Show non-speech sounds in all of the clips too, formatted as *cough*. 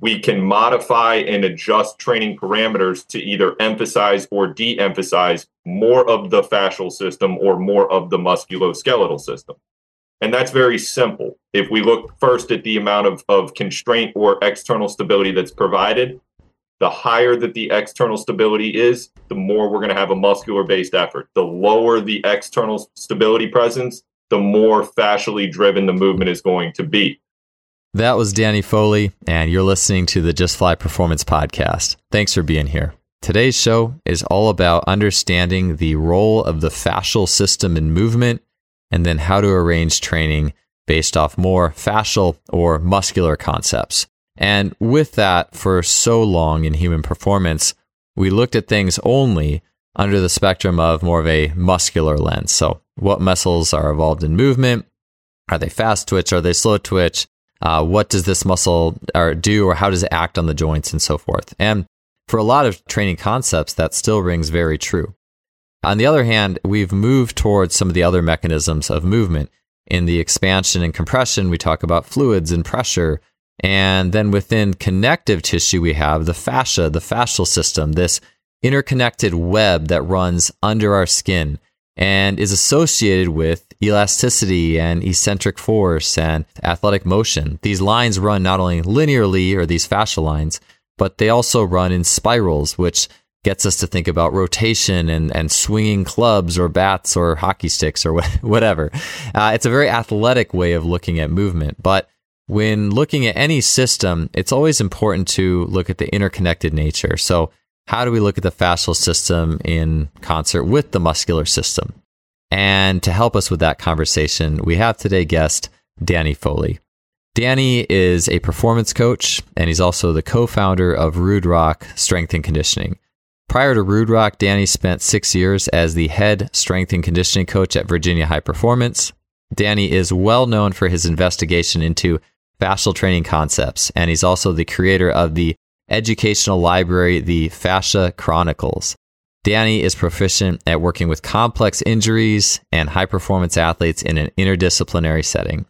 we can modify and adjust training parameters to either emphasize or de emphasize more of the fascial system or more of the musculoskeletal system. And that's very simple. If we look first at the amount of, of constraint or external stability that's provided, the higher that the external stability is, the more we're going to have a muscular based effort. The lower the external stability presence, the more fascially driven the movement is going to be. That was Danny Foley, and you're listening to the Just Fly Performance Podcast. Thanks for being here. Today's show is all about understanding the role of the fascial system in movement and then how to arrange training based off more fascial or muscular concepts. And with that, for so long in human performance, we looked at things only under the spectrum of more of a muscular lens. So, what muscles are involved in movement? Are they fast twitch? Are they slow twitch? Uh, what does this muscle or do, or how does it act on the joints, and so forth? And for a lot of training concepts, that still rings very true. On the other hand, we've moved towards some of the other mechanisms of movement. In the expansion and compression, we talk about fluids and pressure and then within connective tissue, we have the fascia, the fascial system, this interconnected web that runs under our skin and is associated with elasticity and eccentric force and athletic motion. These lines run not only linearly or these fascial lines, but they also run in spirals, which gets us to think about rotation and, and swinging clubs or bats or hockey sticks or *laughs* whatever. Uh, it's a very athletic way of looking at movement, but when looking at any system, it's always important to look at the interconnected nature. So, how do we look at the fascial system in concert with the muscular system? And to help us with that conversation, we have today guest Danny Foley. Danny is a performance coach, and he's also the co founder of Rude Rock Strength and Conditioning. Prior to Rude Rock, Danny spent six years as the head strength and conditioning coach at Virginia High Performance. Danny is well known for his investigation into fascial training concepts, and he's also the creator of the educational library, The Fascia Chronicles. Danny is proficient at working with complex injuries and high performance athletes in an interdisciplinary setting.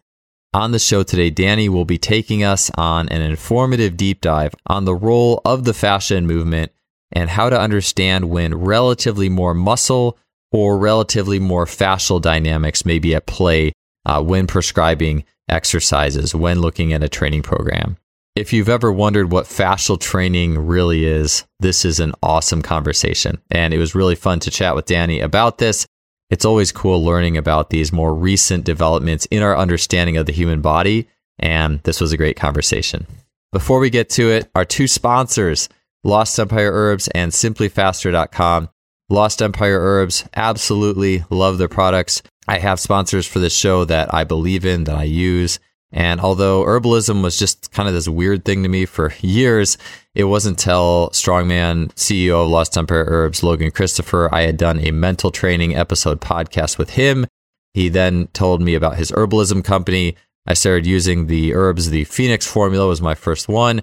On the show today, Danny will be taking us on an informative deep dive on the role of the fascia in movement and how to understand when relatively more muscle or relatively more fascial dynamics may be at play uh, when prescribing exercises when looking at a training program. If you've ever wondered what fascial training really is, this is an awesome conversation. And it was really fun to chat with Danny about this. It's always cool learning about these more recent developments in our understanding of the human body. And this was a great conversation. Before we get to it, our two sponsors, Lost Empire Herbs and SimplyFaster.com. Lost Empire Herbs, absolutely love their products. I have sponsors for this show that I believe in, that I use. And although herbalism was just kind of this weird thing to me for *laughs* years, it wasn't until Strongman CEO of Lost Empire Herbs, Logan Christopher, I had done a mental training episode podcast with him. He then told me about his herbalism company. I started using the herbs. The Phoenix formula was my first one.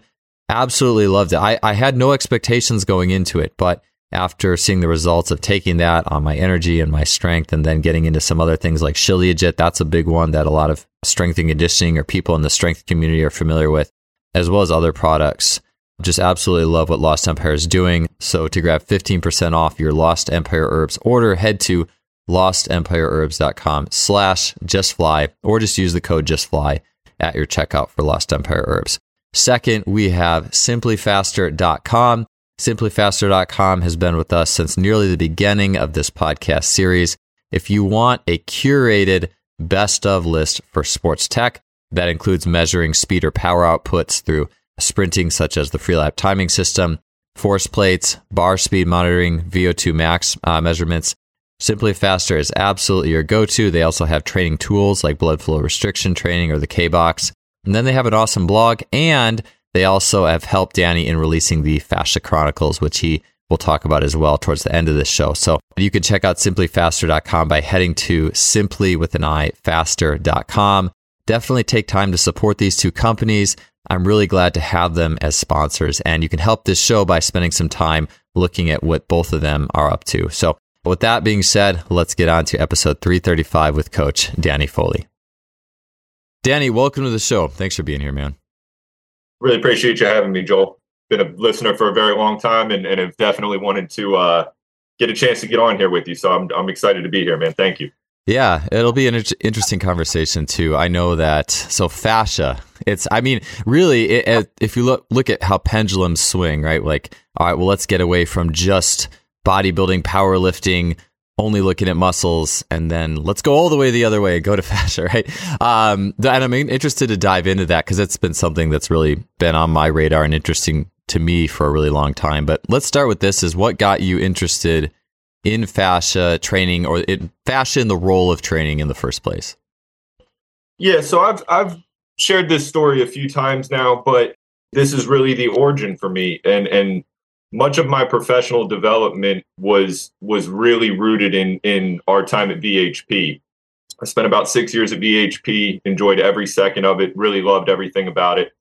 Absolutely loved it. I, I had no expectations going into it, but after seeing the results of taking that on my energy and my strength and then getting into some other things like Shilajit, that's a big one that a lot of strength and conditioning or people in the strength community are familiar with, as well as other products. Just absolutely love what Lost Empire is doing. So to grab 15% off your Lost Empire Herbs order, head to lostempireherbs.com slash justfly or just use the code justfly at your checkout for Lost Empire Herbs. Second, we have simplyfaster.com. SimplyFaster.com has been with us since nearly the beginning of this podcast series. If you want a curated best of list for sports tech, that includes measuring speed or power outputs through sprinting, such as the Freelap timing system, force plates, bar speed monitoring, VO2 max uh, measurements. SimplyFaster is absolutely your go to. They also have training tools like blood flow restriction training or the K box. And then they have an awesome blog and they also have helped Danny in releasing the Fascia Chronicles, which he will talk about as well towards the end of this show. So you can check out simplyfaster.com by heading to simply with an I faster.com. Definitely take time to support these two companies. I'm really glad to have them as sponsors, and you can help this show by spending some time looking at what both of them are up to. So, with that being said, let's get on to episode 335 with Coach Danny Foley. Danny, welcome to the show. Thanks for being here, man. Really appreciate you having me, Joel. Been a listener for a very long time and, and have definitely wanted to uh, get a chance to get on here with you. So I'm, I'm excited to be here, man. Thank you. Yeah, it'll be an interesting conversation too. I know that. So fascia, it's. I mean, really, it, it, if you look look at how pendulums swing, right? Like, all right, well, let's get away from just bodybuilding, powerlifting, only looking at muscles, and then let's go all the way the other way, go to *laughs* fascia, right? Um, and I'm interested to dive into that because it's been something that's really been on my radar and interesting to me for a really long time. But let's start with this: is what got you interested in fascia training or in fascia in the role of training in the first place? Yeah, so I've I've shared this story a few times now, but this is really the origin for me and and much of my professional development was was really rooted in in our time at VHP. I spent about 6 years at VHP, enjoyed every second of it, really loved everything about it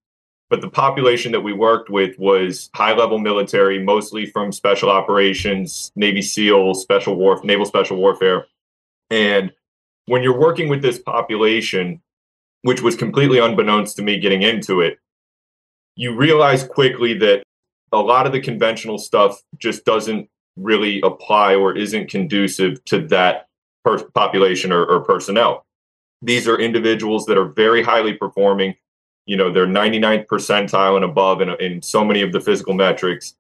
but the population that we worked with was high level military, mostly from special operations, Navy SEALs, special war, naval special warfare. And when you're working with this population, which was completely unbeknownst to me getting into it, you realize quickly that a lot of the conventional stuff just doesn't really apply or isn't conducive to that per- population or, or personnel. These are individuals that are very highly performing you know they're 99th percentile and above in, in so many of the physical metrics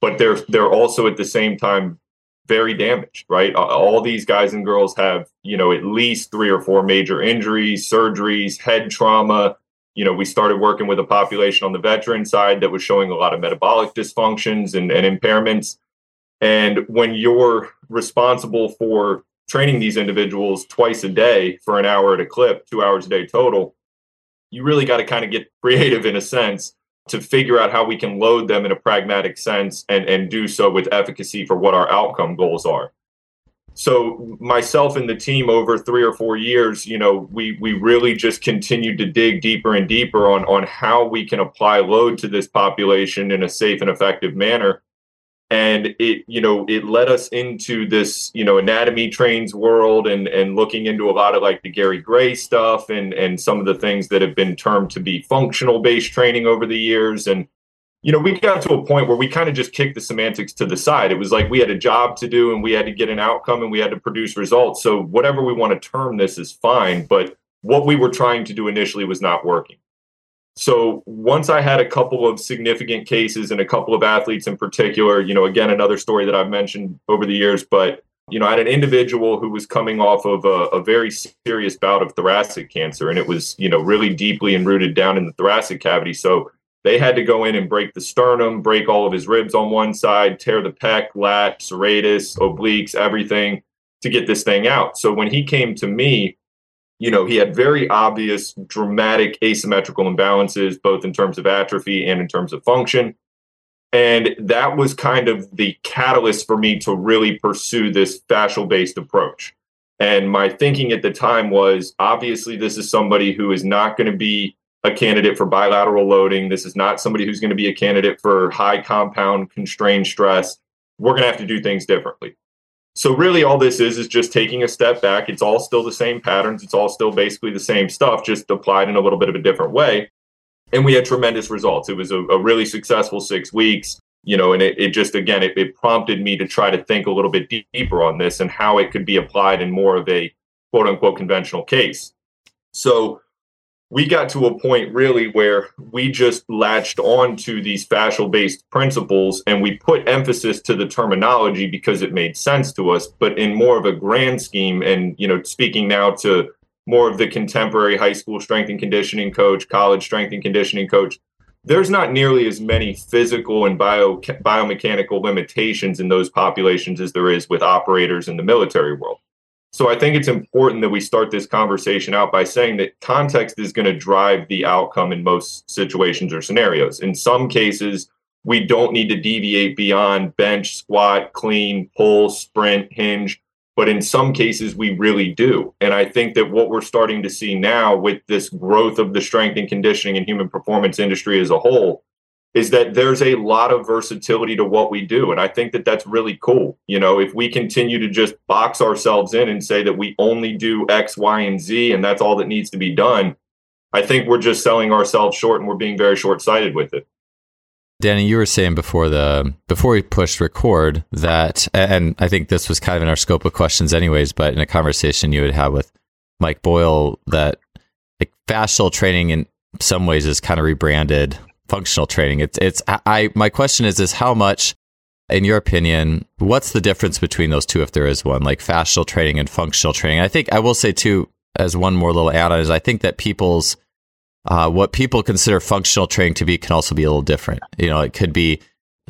but they're they're also at the same time very damaged right all these guys and girls have you know at least three or four major injuries surgeries head trauma you know we started working with a population on the veteran side that was showing a lot of metabolic dysfunctions and, and impairments and when you're responsible for training these individuals twice a day for an hour at a clip two hours a day total you really got to kind of get *laughs* creative in a sense to figure out how we can load them in a pragmatic sense and, and do so with efficacy for what our outcome goals are. So myself and the team over three or four years, you know, we we really just continued to dig deeper and deeper on on how we can apply load to this population in a safe and effective manner. And it you know it led us into this you know anatomy trains world and and looking into a lot of like the Gary Gray stuff and and some of the things that have been termed to be functional based training over the years. And you know we got to a point where we kind of just kicked the semantics to the side. It was like we had a job to do and we had to get an outcome and we had to produce results. So whatever we want to term this is fine but what we were trying to do initially was not working. So once I had a couple of significant cases and a couple of athletes in particular, you know, again, another story that I've mentioned over the years, but you know, I had an individual who was coming off of a, a, very serious bout of thoracic cancer, and it was, you know, really deeply and rooted down in the thoracic cavity. So they had to go in and break the sternum, break all of his ribs on one side, tear the pec, lat, serratus, obliques, everything to get this thing out. So when he came to me, you know, he had very obvious, dramatic asymmetrical imbalances, both in terms of atrophy and in terms of function. And that was kind of the catalyst for me to really pursue this fascial based approach. And my thinking at the time was obviously, this is somebody who is not going to be a candidate for bilateral loading. This is not somebody who's going to be a candidate for high compound constrained stress. We're going to have to do things differently. So really all this is is just taking a step back. It's all still the same patterns. It's all still basically the same stuff, just applied in a little bit of a different way. And we had tremendous results. It was a, a really successful six weeks, you know, and it, it just, again, it, it prompted me to try to think a little bit deeper on this and how it could be applied in more of a quote unquote conventional case. So we got to a point really where we just latched on to these fascial based principles and we put emphasis to the terminology because it made sense to us but in more of a grand scheme and you know speaking now to more of the contemporary high school strength and conditioning coach college strength and conditioning coach there's not nearly as many physical and bio biomechanical limitations in those populations as there is with operators in the military world so I think it's important that we start this conversation out by saying that context is going to drive the outcome in most situations or scenarios. In some cases, we don't need to deviate beyond bench, squat, clean, pull, sprint, hinge. But in some cases, we really do. And I think that what we're starting to see now with this growth of the strength and conditioning and human performance industry as a whole is that there's a lot of versatility to what we do and i think that that's really cool you know if we continue to just box ourselves in and say that we only do x y and z and that's all that needs to be done I think we're just selling ourselves short and we're being very short sighted with it. Danny, you were saying before the before we pushed record that, and I think this was kind of in our scope of questions, anyways. But in a conversation you would have with Mike Boyle, that like fascial training in some ways is kind of rebranded functional training. It's it's I my question is is how much in your opinion, what's the difference between those two if there is one, like fascial training and functional training? I think I will say too, as one more little add on is I think that people's uh, what people consider functional training to be can also be a little different. You know, it could be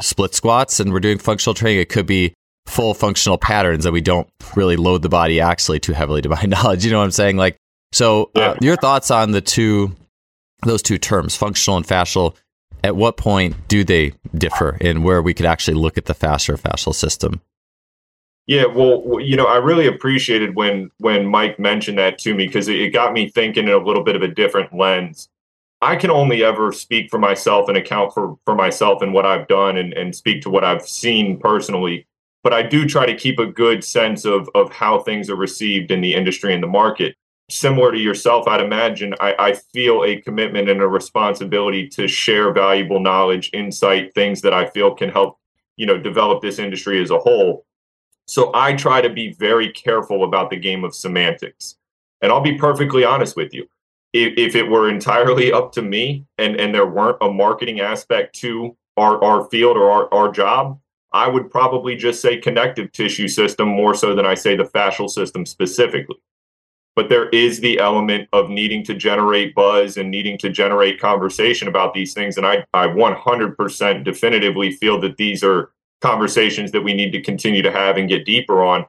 split squats and we're doing functional training. It could be full functional patterns that we don't really load the body actually too heavily to my *laughs* knowledge. You know what I'm saying? Like, so uh, your thoughts on the two, those two terms, functional and fascial. At what point do they differ in where we could actually look at the fascia or fascial system? Yeah, well, you know, I really appreciated when when Mike mentioned that to me because it got me thinking in a little bit of a different lens. I can only ever speak for myself and account for for myself and what I've done and, and speak to what I've seen personally. But I do try to keep a good sense of of how things are received in the industry and the market. Similar to yourself, I'd imagine I, I feel a commitment and a responsibility to share valuable knowledge, insight, things that I feel can help, you know, develop this industry as a whole so I try to be very careful about the game of semantics. And I'll be perfectly honest with you. If, if it were entirely *laughs* up to me and, and there weren't a marketing aspect to our, our field or our, our job, I would probably just say connective tissue system more so than I say the fascial system specifically. But there is the element of needing to generate buzz and needing to generate conversation about these things. And I, I 100% definitively feel that these are conversations that we need to continue to have and get deeper on.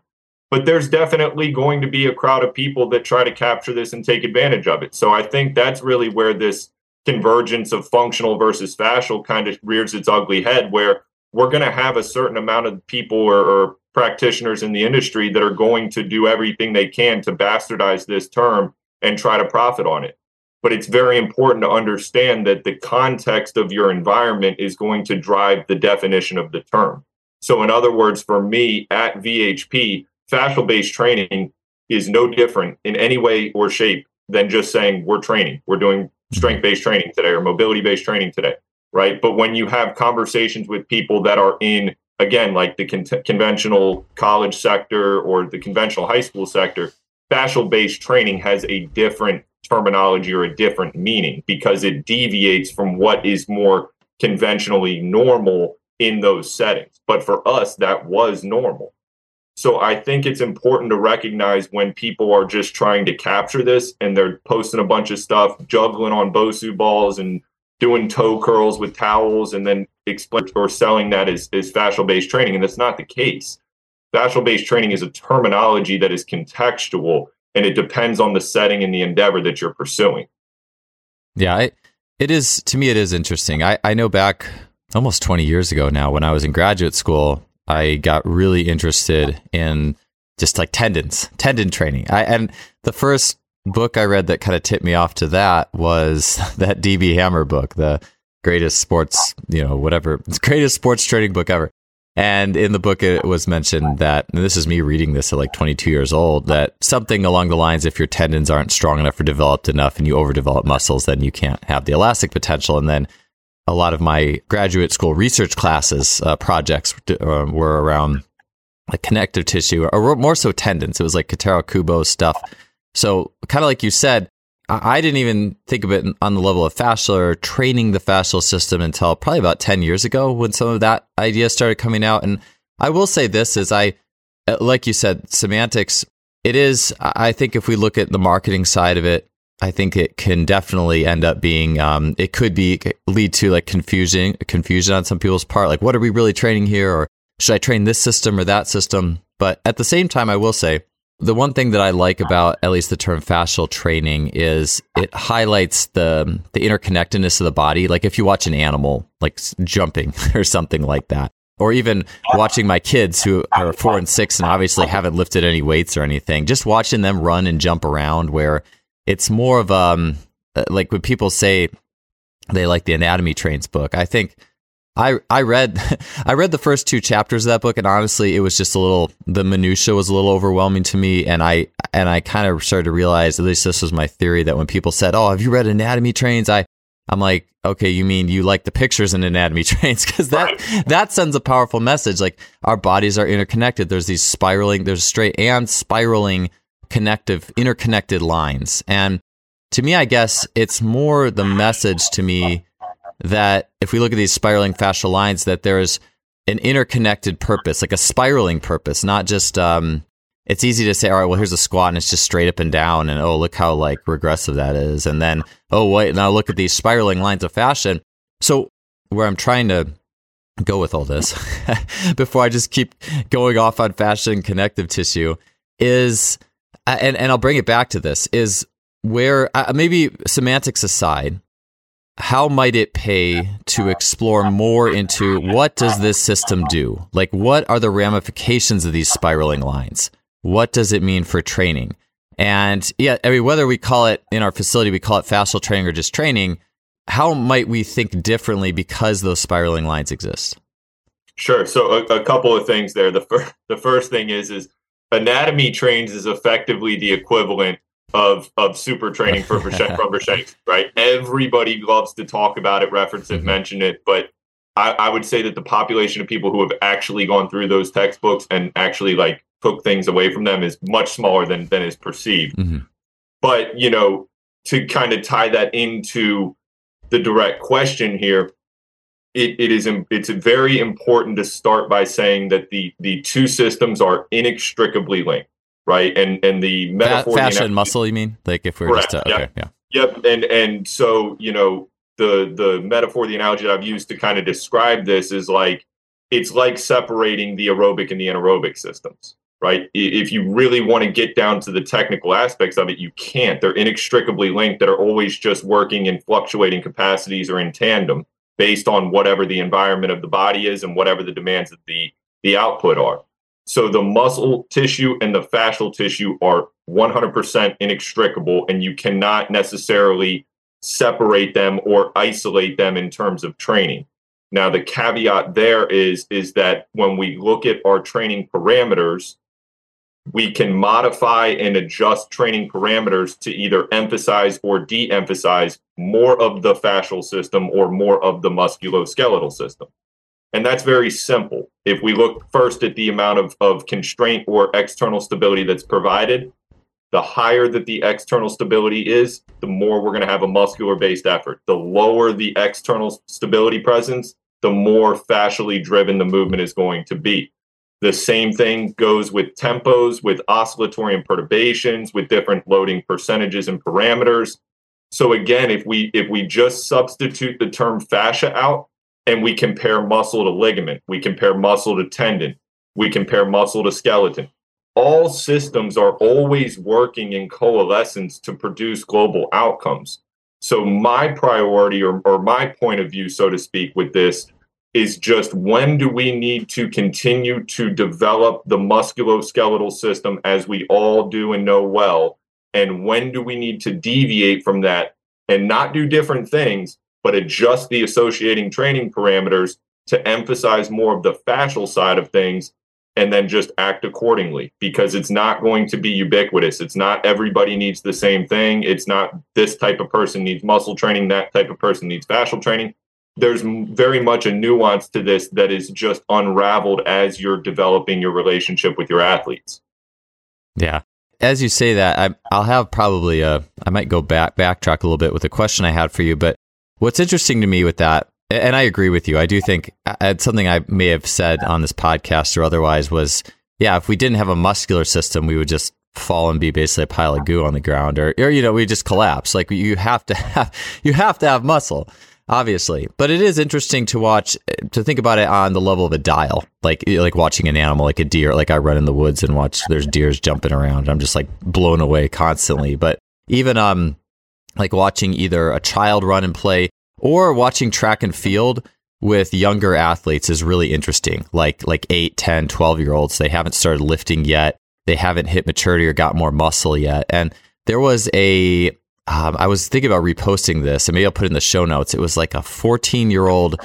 But there's definitely going to be a crowd of people that try to capture this and take advantage of it. So I think that's really where this convergence of functional versus fascial kind of rears its ugly head, where we're going to have a certain amount of people or, or practitioners in the industry that are going to do everything they can to bastardize this term and try to profit on it. But it's very important to understand that the context of your environment is going to drive the definition of the term. So, in other words, for me at VHP, fascial based training is no different in any way or shape than just saying we're training, we're doing mm-hmm. strength based training today or mobility based training today, right? But when you have conversations with people that are in, again, like the con- conventional college sector or the conventional high school sector, fascial based training has a different terminology or a different meaning because it deviates from what is more conventionally normal in those settings. But for us, that was normal. So I think it's important to recognize when people are just trying to capture this and they're posting a bunch of stuff, juggling on Bosu balls and doing toe curls with towels and then explain or selling that as, as fascial based training. And that's not the case. Fascial based training is a terminology that is contextual and it depends on the setting and the endeavor that you're pursuing. Yeah, it is to me. It is interesting. I, I know back almost 20 years ago now when I was in graduate school, I got really interested in just like tendons, tendon training. I, and the first book I read that kind of tipped me off to that was *laughs* that DB Hammer book, the greatest sports, you know, whatever, *laughs* greatest sports trading book ever. And in the book, it was mentioned that, this is me reading this at like 22 years old, that something along the lines if your tendons aren't strong enough or developed enough and you overdevelop muscles, then you can't have the elastic potential. And then a lot of my graduate school research classes uh, projects uh, were around like connective tissue or more so tendons. It was like Keitaro Kubo stuff. So, kind of like you said, I didn't even think of it on the level of fascial or training the fascial system until probably about 10 years ago when some of that idea started coming out. And I will say this is I, uh, like you said, semantics, it is, I think if we look at the marketing side of it, I think it can definitely end up being, um, it could be lead to like confusion, confusion on some people's part. Like, what are we really training here? Or should I train this system or that system? But at the same time, I will say, the one thing that I like about at least the term fascial training is it highlights the the interconnectedness of the body. Like if you watch an animal like jumping *laughs* or something like that, or even watching my kids who are four and six and obviously haven't lifted any weights or anything, just watching them run and jump around where it's more of um like when people say they like the anatomy trains book. I think I I read *laughs* I read the first two chapters of that book, and honestly, it was just a little the minutia was a little overwhelming to me, and I and I kind of started to realize, at least this was my theory, that when people said, "Oh, have you read Anatomy Trains?" I I'm like, okay, you mean you like the pictures in Anatomy *laughs* Trains because that right. that sends a powerful message. Like our bodies are interconnected. There's these spiraling, there's straight and spiraling connective, interconnected lines, and to me, I guess it's more the message to me that if we look at these spiraling fascial lines, that there is an interconnected purpose, like a spiraling purpose, not just um, it's easy to say, all right, well, here's a squat and it's just straight up and down. And oh, look how like regressive that is. And then, oh, wait, now look at these spiraling lines of fascia. So, where I'm trying to go with all this *laughs* before I just keep going off on fascia and connective tissue is, and, and I'll bring it back to this, is where uh, maybe semantics aside, how might it pay to explore more into what does this system do? Like, what are the ramifications of these spiraling lines? What does it mean for training? And yeah, I mean, whether we call it in our facility, we call it fascial training or just training, how might we think differently because those spiraling lines exist? Sure. So a, a couple of things there. The first, *laughs* the first thing is, is anatomy trains is effectively the equivalent of of super training for Verkhoshansky, *laughs* right? Everybody loves to talk about it, reference it, mm-hmm. mention it, but I, I, would say that the population of people who have actually gone through those textbooks and actually like took things away from them is much smaller than than is perceived. Mm-hmm. But you know, to kind of tie that into the direct question here, it, it is it's very important to start by saying that the the two systems are inextricably linked, right? And and the metaphor Fa- fascia and muscle, you mean? Like if we're correct, just to, okay, yeah, yep. And and so you know the the metaphor, the analogy that I've used to kind of describe this is like it's like separating the aerobic and the anaerobic systems right? If you really want to get down to the technical aspects of it, you can't. They're inextricably linked that are always just working in fluctuating capacities or in tandem based on whatever the environment of the body is and whatever the demands of the, the output are. So the muscle tissue and the fascial tissue are 100% inextricable, and you cannot necessarily separate them or isolate them in terms of training. Now, the caveat there is, is that when we look at our training parameters, we can modify and adjust training parameters to either emphasize or de emphasize more of the fascial system or more of the musculoskeletal system. And that's very simple. If we look first at the amount of, of constraint or external stability that's provided, the higher that the external stability is, the more we're going to have a muscular based effort. The lower the external stability presence, the more fascially driven the movement is going to be. The same thing goes with tempos, with oscillatory and perturbations, with different loading percentages and parameters. So again, if we if we just substitute the term fascia out and we compare muscle to ligament, we compare muscle to tendon, we compare muscle to skeleton. All systems are always working in coalescence to produce global outcomes. So my priority or, or my point of view, so to speak, with this is just when do we need to continue to develop the musculoskeletal system as we all do and know well? And when do we need to deviate from that and not do different things, but adjust the associating training parameters to emphasize more of the fascial side of things and then just act accordingly because it's not going to be ubiquitous. It's not everybody needs the same thing. It's not this type of person needs muscle training, that type of person needs fascial training there's very much a nuance to this that is just unraveled as you're developing your relationship with your athletes. Yeah. As you say that, I, I'll have probably a, I might go back, backtrack a little bit with a question I had for you. But what's interesting to me with that, and I agree with you, I do think something I may have said on this podcast or otherwise was, yeah, if we didn't have a muscular system, we would just fall and be basically a pile of goo on the ground or, or you know we just collapse like you have to *laughs* have you have to have muscle obviously. But it is interesting to watch, to think about it on the level of a dial, like like watching an animal, like a deer. Like I run in the woods and watch there's deers jumping around. I'm just like blown away constantly. But even um, like watching either a child run and play or watching track and field with younger athletes is really interesting. Like like 8, 10, 12 year olds, they haven't started lifting yet. They haven't hit maturity or got more muscle yet. And there was a um, I was thinking about reposting this, and maybe I'll put in the show notes. It was like a 14 year old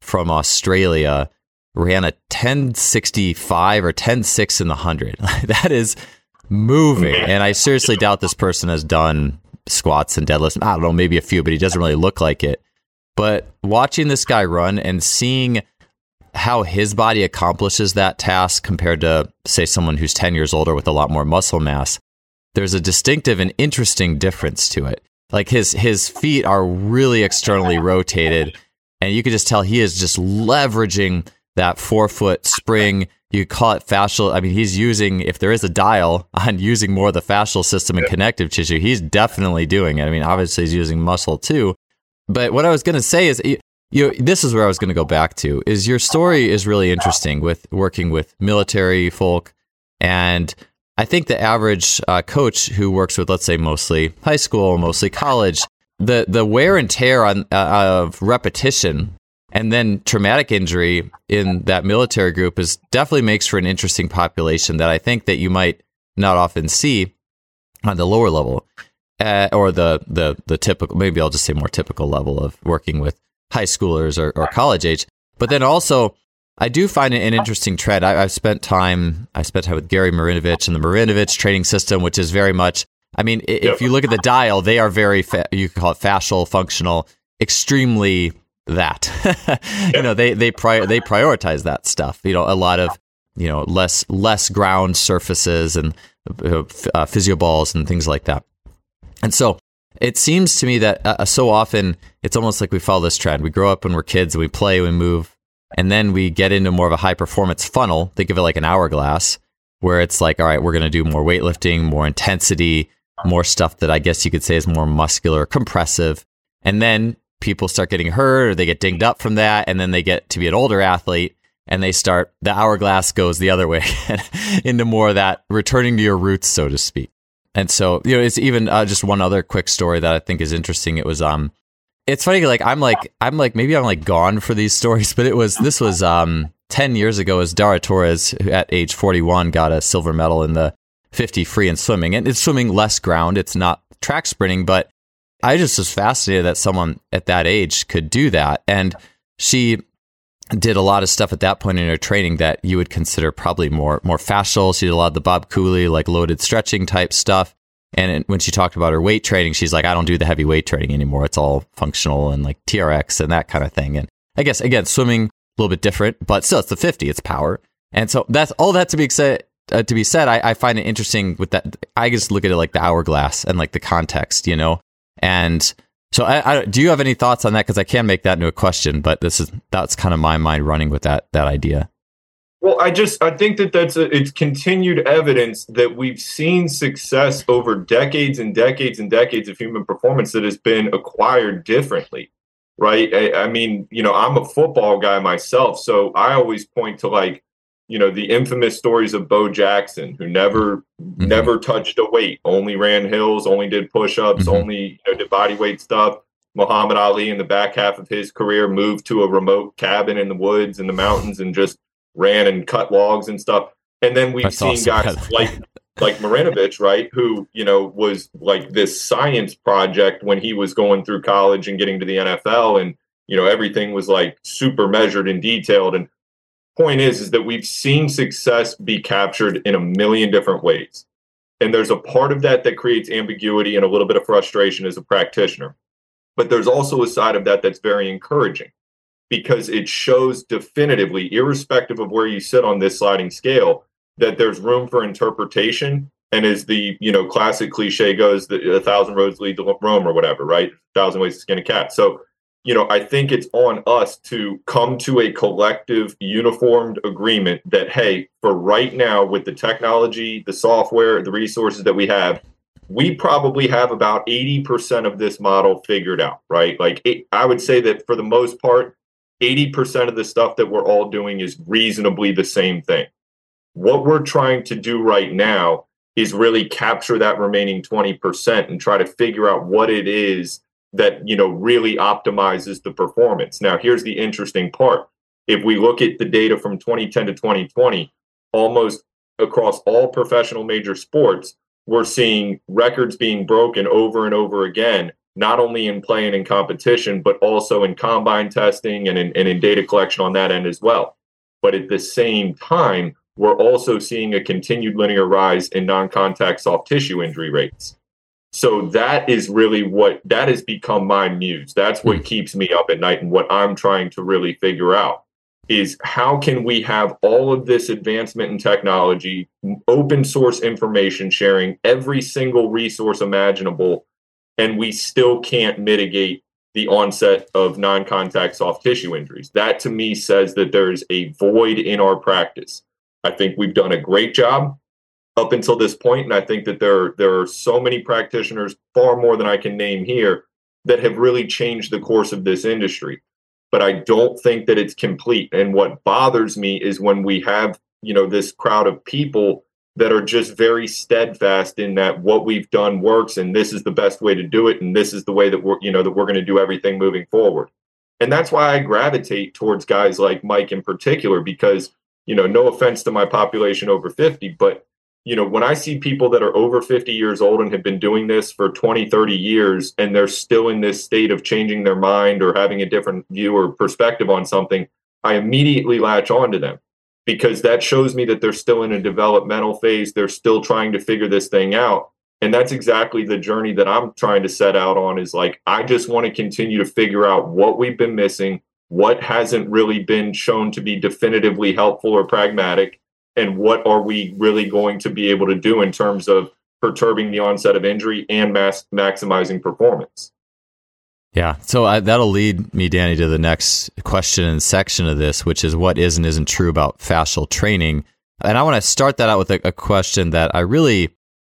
from Australia ran a 1065 or 106 in the 100. *laughs* that is moving. And I seriously doubt this person has done squats and deadlifts. I don't know, maybe a few, but he doesn't really look like it. But watching this guy run and seeing how his body accomplishes that task compared to, say, someone who's 10 years older with a lot more muscle mass, there's a distinctive and interesting difference to it. Like his his feet are really externally rotated, and you can just tell he is just leveraging that forefoot spring. You call it fascial. I mean, he's using if there is a dial on using more of the fascial system and connective tissue, he's definitely doing it. I mean, obviously he's using muscle too. But what I was going to say is, you, you this is where I was going to go back to. Is your story is really interesting with working with military folk and I think the average uh, coach who works with, let's say, mostly high school, mostly college, the the wear and tear on uh, of repetition and then traumatic injury in that military group is definitely makes for an interesting population that I think that you might not often see on the lower level uh, or the the the typical maybe I'll just say more typical level of working with high schoolers or, or college age. But then also I do find an interesting trend. I, have spent time. I spent time with Gary Marinovich and the Marinovich training system, which is very much. I mean, if you look at the dial, they are very. Fa- you could call it fascial, functional, extremely that. *laughs* You know, they they pri- they prioritize that stuff. You know, a lot of you know less less ground surfaces and uh, uh physio balls and things like that. And so it seems to me that uh, so often it's almost like we follow this trend. We grow up when we're kids and we play, we move, and then we get into more of a high performance funnel. Think of it like an hourglass where it's like, all right, we're going to do more weightlifting, more intensity, more stuff that I guess you could say is more muscular, compressive. And then people start getting hurt or they get dinged up from that. And then they get to be an older athlete and they start, the hourglass goes the other *laughs* way into more of that returning to your roots, so to speak. And so, you know, it's even uh, just one other quick story that I think is interesting. It was, um, it's funny like i'm like i'm like maybe i'm like gone for these *laughs* stories but it was this was um 10 years ago as dara torres at age 41 got a silver medal in the 50 free in swimming and it's swimming less ground it's not track sprinting but i just was fascinated that someone at that age could do that and she did a lot of stuff at that point in her training that you would consider probably more more fascial she did a lot of the bob cooley like loaded stretching type stuff and when she talked about her weight training, she's like, I don't do the heavy weight training anymore. It's all functional and like TRX and that kind of thing. And I guess, again, swimming a little bit different, but still it's the 50, it's power. And so that's all that to be said. Uh, to be said, I, I find it interesting with that. I just look at it like the hourglass and like the context, you know? And so I, I, do you have any thoughts on that? Cause I can make that into a question, but this is, that's kind of my mind running with that, that idea. Well, I just I think that that's a, it's continued evidence that we've seen success over decades and decades and decades of human performance that has been acquired differently, right? I, I mean, you know, I'm a football guy myself, so I always point to like, you know, the infamous stories of Bo Jackson, who never mm-hmm. never touched a weight, only ran hills, only did push-ups, mm-hmm. only you know, did body weight stuff. Muhammad Ali in the back half of his career moved to a remote cabin in the woods in the mountains and just ran and cut logs and stuff. And then we've That's seen awesome. guys *laughs* like like Marinovich, right, who you know was like this science project when he was going through college and getting to the NFL, and you know everything was like super measured and detailed. And point is, is that we've seen success be captured in a million different ways, and there's a part of that that creates ambiguity and a little bit of frustration as a practitioner. But there's also a side of that that's very encouraging because it shows definitively, irrespective of where you sit on this sliding scale, that there's room for interpretation. And as the you know classic cliche goes, that a thousand roads lead to Rome or whatever, right? A thousand ways to skin a cat. So you know, I think it's on us to come to a collective, uniformed agreement that, hey, for right now, with the technology, the software, the resources that we have, we probably have about 80% of this model figured out, right? Like, it, I would say that for the most part, 80% of the stuff that we're all doing is reasonably the same thing. What we're trying to do right now is really capture that remaining 20% and try to figure out what it is that, you know, really optimizes the performance. Now, here's the interesting part. If we look at the data from 2010 to 2020, almost across all professional major sports, we're seeing records being broken over and over again not only in playing in competition, but also in combine testing and in, and in data collection on that end as well. But at the same time, we're also seeing a continued linear rise in non-contact soft tissue injury rates. So that is really what that has become my muse. That's what mm. keeps me up at night and what I'm trying to really figure out is how can we have all of this advancement in technology, open source information sharing, every single resource imaginable, and we still can't mitigate the onset of non contact soft tissue injuries. That to me says that there is a void in our practice. I think we've done a great job up until this point, and I think that there, there are so many practitioners, far more than I can name here, that have really changed the course of this industry but I don't think that it's complete. And what bothers me is when we have, you know, this crowd of people that are just very steadfast in that what we've done works and this is the best way to do it and this is the way that we're, you know, that we're going to do everything moving forward. And that's why I gravitate towards guys like Mike in particular because, you know, no offense to my population over 50, but you know, when I see people that are over 50 years old and have been doing this for 20, 30 years, and they're still in this state of changing their mind or having a different view or perspective on something, I immediately latch on to them because that shows me that they're still in a developmental phase. They're still trying to figure this thing out. And that's exactly the journey that I'm trying to set out on is like, I just want to continue to figure out what we've been missing, what hasn't really been shown to be definitively helpful or pragmatic and what are we really going to be able to do in terms of perturbing the onset of injury and mass- maximizing performance. Yeah, so I, that'll lead me, Danny, to the next question and section of this, which is what is and isn't true about fascial training. And I want to start that out with a, a question that I really,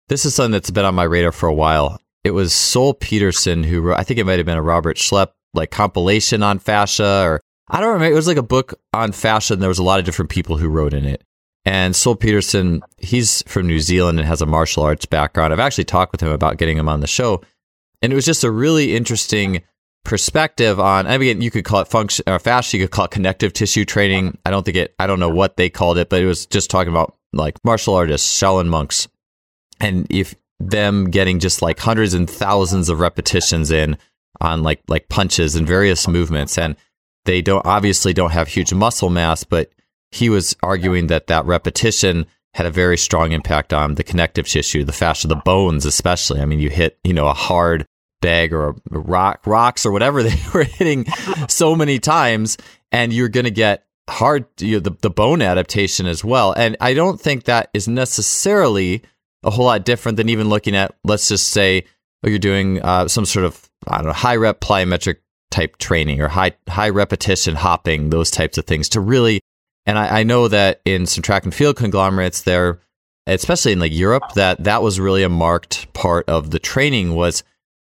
this is something that's been on my radar for a while. It was Sol Petersen who wrote, I think it might have been a Robert Schleip like compilation on fascia, or I don't remember. It was like a book on fascia, and there was a lot of different people who wrote in it. And Sol Petersen, he's from New Zealand and has a martial arts background. I've actually talked with him about getting him on the show. And it was just a really interesting perspective on, I mean, you could call it function or fascia, you could call it connective tissue training. I don't think it, I don't know what they called it, but it was just talking about like martial artists, Shaolin monks. And if them getting just like hundreds and thousands of repetitions in on like, like punches and various movements. And they don't obviously don't have huge muscle mass, but he was arguing that that repetition had a very strong impact on the connective tissue, the fascia, the bones, especially. I mean, you hit, you know, a hard bag or a rock, rocks or whatever *laughs* they were hitting so many times, and you're going to get hard, you know, the, the bone adaptation as well. And I don't think that is necessarily a whole lot different than even looking at, let's just say, oh, you're doing uh, some sort of, I don't know, high rep plyometric type training or high high repetition hopping, those types of things to really and I, I know that in some track and field conglomerates, there, especially in like Europe, that that was really a marked part of the training. Was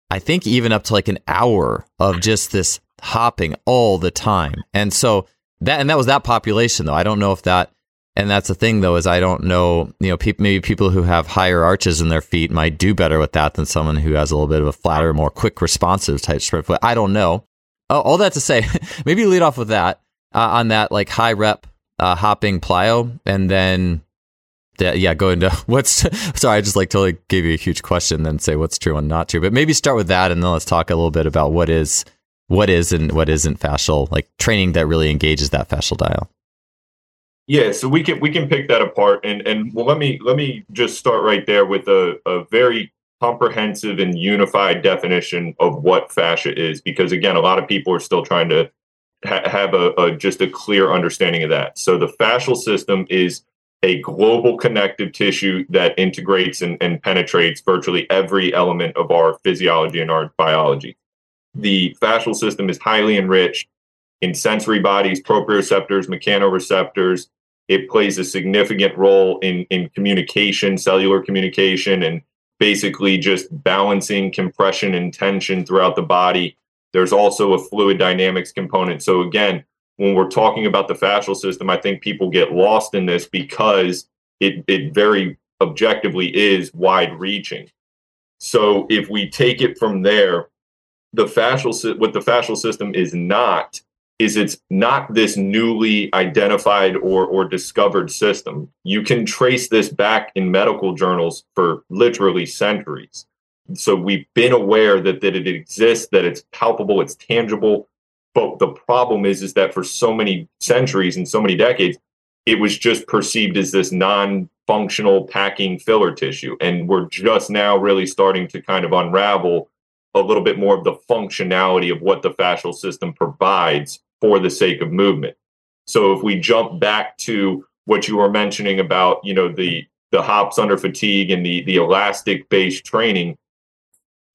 I think even up to like an hour of just this hopping all the time, and so that and that was that population though. I don't know if that. And that's the thing, though, is I don't know. You know, pe- maybe people who have higher arches in their feet might do better with that than someone who has a little bit of a flatter, more quick, responsive type sprint foot. I don't know. Oh, all that to say, *laughs* maybe lead off with that uh, on that like high rep uh, hopping plyo, and then yeah, go into *laughs* what's sorry, I just like totally gave you a huge question, then say what's true and not true. But maybe start with that, and then let's talk a little bit about what is what is and what isn't fascial, like training that really engages that fascial dial. Yeah, so we can we can pick that apart, and and well, let me let me just start right there with a, a very comprehensive and unified definition of what fascia is, because again, a lot of people are still trying to ha- have a, a just a clear understanding of that. So the fascial system is a global connective tissue that integrates and, and, penetrates virtually every element of our physiology and our biology. The fascial system is highly enriched in sensory bodies, proprioceptors, mechanoreceptors. It plays a significant role in, in communication, cellular communication, and basically just balancing compression and tension throughout the body. There's also a fluid dynamics component. So again, when we're talking about the fascial system, I think people get lost in this because it, it very objectively is wide reaching. So if we take it from there, the fascial what the fascial system is not is it's not this newly identified or or discovered system. You can trace this back in medical journals for literally centuries so we've been aware that, that it exists, that it's palpable, it's tangible. But the problem is, is that for so many centuries and so many decades, it was just perceived as this non functional packing filler tissue. And we're just now really starting to kind of unravel a little bit more of the functionality of what the fascial system provides for the sake of movement. So if we jump back to what you were mentioning about, you know, the the hops under fatigue and the the elastic based training,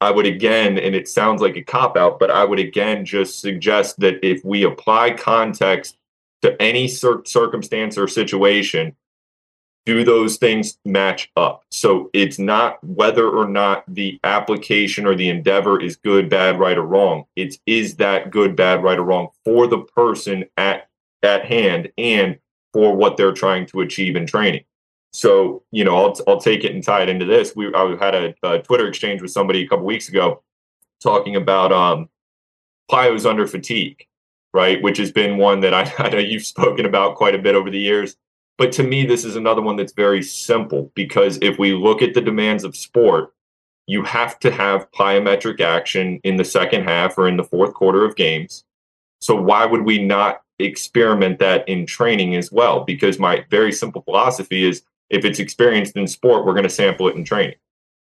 I would again, and it sounds like a cop out, but I would again just suggest that if we apply context to any cir- circumstance or situation, do those things match up? So it's not whether or not the application or the endeavor is good, bad, right, or wrong. It's is that good, bad, right, or wrong for the person at at hand and for what they're trying to achieve in training. So you know, I'll I'll take it and tie it into this. We I had a, a Twitter exchange with somebody a couple weeks ago talking about um, plyos under fatigue, right? Which has been one that I, *laughs* I know you've spoken about quite a bit over the years. But to me, this is another one that's very simple because if we look at the demands of sport, you have to have plyometric action in the second half or in the fourth quarter of games. So why would we not experiment that in training as well? Because my very simple philosophy is if it's experienced in sport, we're going to sample it in training.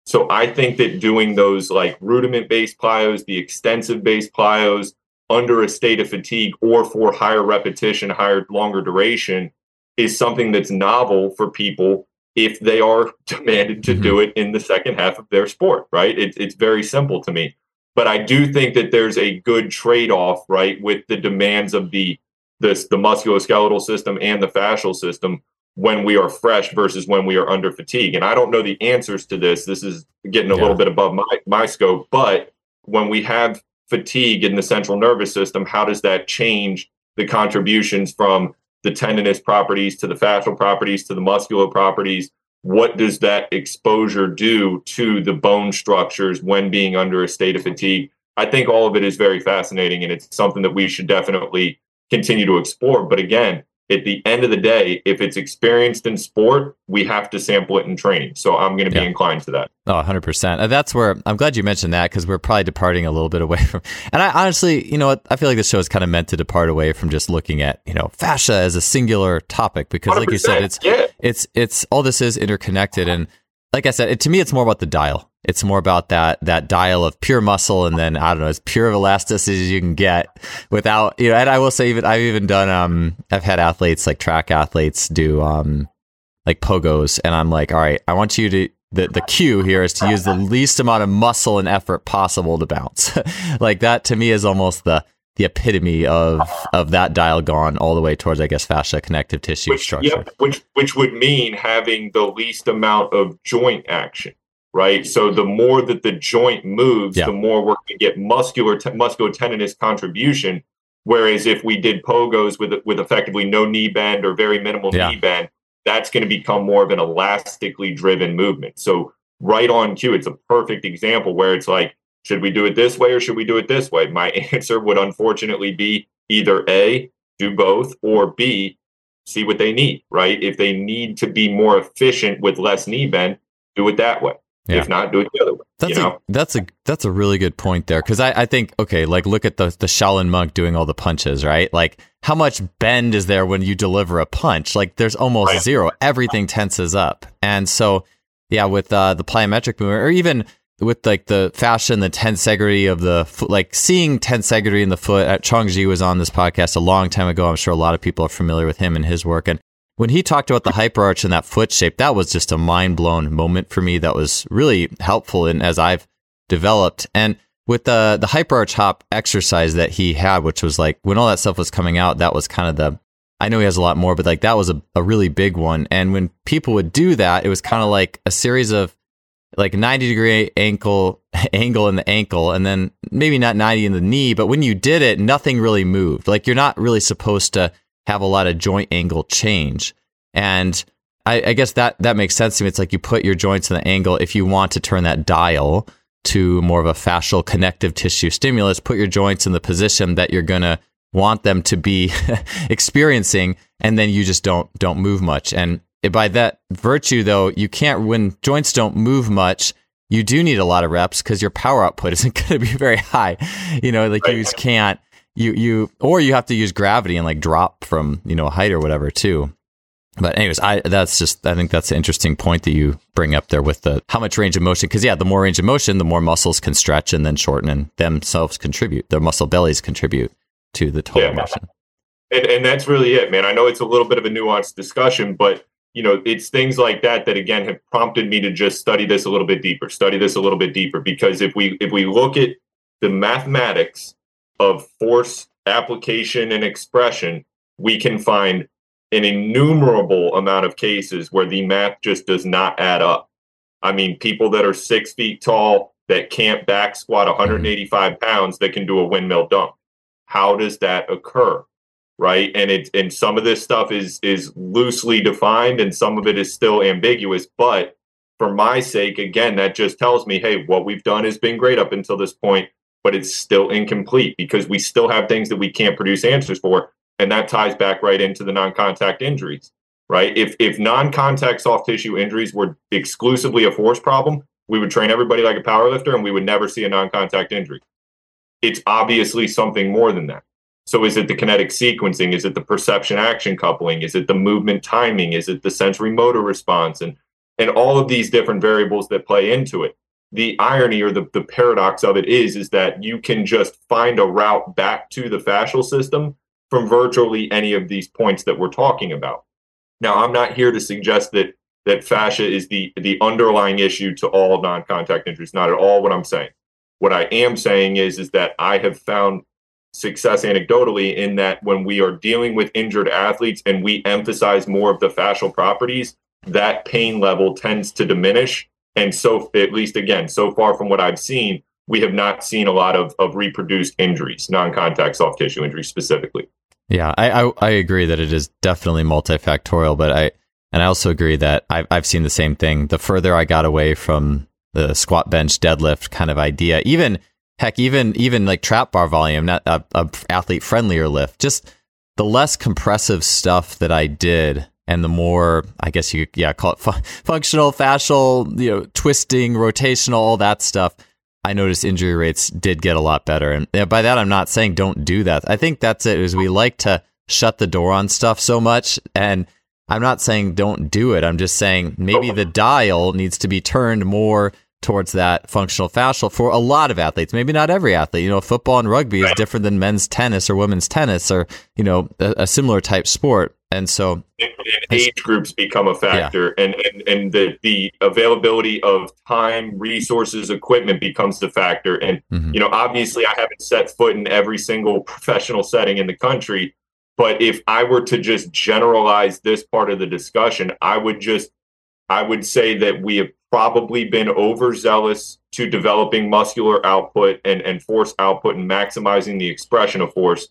So I think that doing those like rudiment based plyos, the extensive based plyos under a state of fatigue or for higher repetition, higher, longer duration is something that's novel for people if they are *laughs* demanded to mm-hmm. do it in the second half of their sport, right? It, it's very simple to me. But I do think that there's a good trade off, right, with the demands of the this the musculoskeletal system and the fascial system when we are fresh versus when we are under fatigue. And I don't know the answers to this. This is getting a yeah. little bit above my, my scope. But when we have fatigue in the central nervous system, how does that change the contributions from the tendinous properties to the fascial properties to the muscular properties what does that exposure do to the bone structures when being under a state of fatigue i think all of it is very fascinating and it's something that we should definitely continue to explore but again at the end of the day, if it's experienced in sport, we have to sample it in training. So I'm going to be inclined to that. Oh, 100%. Uh, that's where I'm glad you mentioned that because we're probably departing a little bit away *laughs* from. And I honestly, you know what? I feel like this show is kind of meant to depart away from just looking at, you know, fascia as a singular topic because, like you said, it's, yeah. it's, it's all this is interconnected. And like I said, it, to me, it's more about the dial. It's more about that that dial of pure muscle, and then I don't know, as pure of elasticity as you can get without you know. And I will say, even I've even done um, I've had athletes like track athletes do um, like pogos, and I'm like, all right, I want you to the the cue here is to use the least amount of muscle and effort possible to bounce. *laughs* like that to me is almost the the epitome of of that dial gone all the way towards I guess fascia connective tissue which, structure. Yep, which which would mean having the least amount of joint action right? So the more that the joint moves, yeah. the more we're going to get muscular te- musculotendinous contribution. Whereas if we did pogos with with effectively no knee bend or very minimal yeah. knee bend, that's going to become more of an elastically driven movement. So right on cue, it's a perfect example where it's like, should we do it this way or should we do it this way? My *laughs* answer would unfortunately be either A, do both, or B, see what they need, right? If they need to be more efficient with less knee bend, do it that way. Yeah. If not, do it the other way. That's you know? a that's a that's a really good point there because I, I think okay like look at the the Shaolin monk doing all the punches right like how much bend is there when you deliver a punch like there's almost right. zero everything tenses up and so yeah with uh, the plyometric movement or even with like the fashion the tensegrity of the foot like seeing tensegrity in the foot at Chongji was on this podcast a long time ago I'm sure a lot of people are familiar with him and his work and when he talked about the hyperarch and that foot shape, that was just a mind blown moment for me. That was really helpful in as I've developed. And with the the hyperarch hop exercise that he had, which was like when all that stuff was coming out, that was kind of the I know he has a lot more, but like that was a, a really big one. And when people would do that, it was kind of like a series of like 90 degree ankle *laughs* angle in the ankle and then maybe not 90 in the knee, but when you did it, nothing really moved. Like you're not really supposed to have a lot of joint angle change. And I, I, guess that that makes sense to me. It's like you put your joints in the angle if you want to turn that dial to more of a fascial connective tissue stimulus. Put your joints in the position that you're gonna want them to be *laughs* experiencing, and then you just don't don't move much. And by that virtue, though, you can't when joints don't move much. You do need a lot of reps because your power output *laughs* isn't going to be very high. You know, like right. you just can't you you or you have to use gravity and like drop from you know a height or whatever too. But anyways, I that's just I think that's an interesting point that you bring up there with the how much range of motion because yeah, the more range of motion, the more muscles can stretch and then shorten and themselves contribute. Their muscle bellies contribute to the total yeah, motion. And and that's really it, man. I know it's a little bit of a nuanced discussion, but you know, it's things like that that again have prompted me to just study this a little bit deeper, study this a little bit deeper because if we if we look at the mathematics of force application and expression, we can find an innumerable amount of cases where the math just does not add up. I mean, people that are six feet tall that can't back squat 185 mm-hmm. pounds that can do a windmill dunk. How does that occur? Right. And it and some of this stuff is is loosely defined and some of it is still ambiguous. But for my sake, again, that just tells me, hey, what we've done has been great up until this point, but it's still incomplete because we still have things that we can't produce answers for and that ties back right into the non-contact injuries right? If if non-contact soft tissue injuries were exclusively a force problem we would train everybody like a power lifter and we would never see a non-contact injury. It's obviously something more than that. So is it the kinetic sequencing? Is it the perception action coupling? Is it the movement timing? Is it the sensory motor response? And and all of these different variables that play into it. The irony or the, the paradox of it is is that you can just find a route back to the fascial system from virtually any of these points that we're talking about. Now, I'm not here to suggest that that fascia is the the underlying issue to all non-contact injuries. Not at all what I'm saying. What I am saying is is that I have found success anecdotally in that when we are dealing with injured athletes and we emphasize more of the fascial properties, that pain level tends to diminish. And so, at least again, so far from what I've seen, we have not seen a lot of, of reproduced injuries, non contact soft tissue injuries specifically. Yeah, I, I, I agree that it is definitely multifactorial, but I and I also agree that I've I've seen the same thing. The further I got away from the squat, bench, deadlift kind of idea, even heck, even even like trap bar volume, not a, a athlete friendlier lift, just the less compressive stuff that I did and the more I guess you yeah call it fu- *laughs* functional, fascial, you know, twisting, rotational, all that stuff. I noticed injury rates did get a lot better. And by that, I'm not saying don't do that. I think that's it is we like to shut the door on stuff so much. And I'm not saying don't do it. I'm just saying maybe the dial needs to be turned more towards that functional fascial for a lot of athletes. Maybe not every athlete. You know, football and rugby is different than men's tennis or women's tennis or, you know, a, a similar type sport. And so and, age groups become a factor yeah. and, and, and the, the availability of time, resources, equipment becomes the factor. And, mm-hmm. you know, obviously I haven't set foot in every single professional setting in the country, but if I were to just generalize this part of the discussion, I would just, I would say that we have probably been overzealous to developing muscular output and, and force output and maximizing the expression of force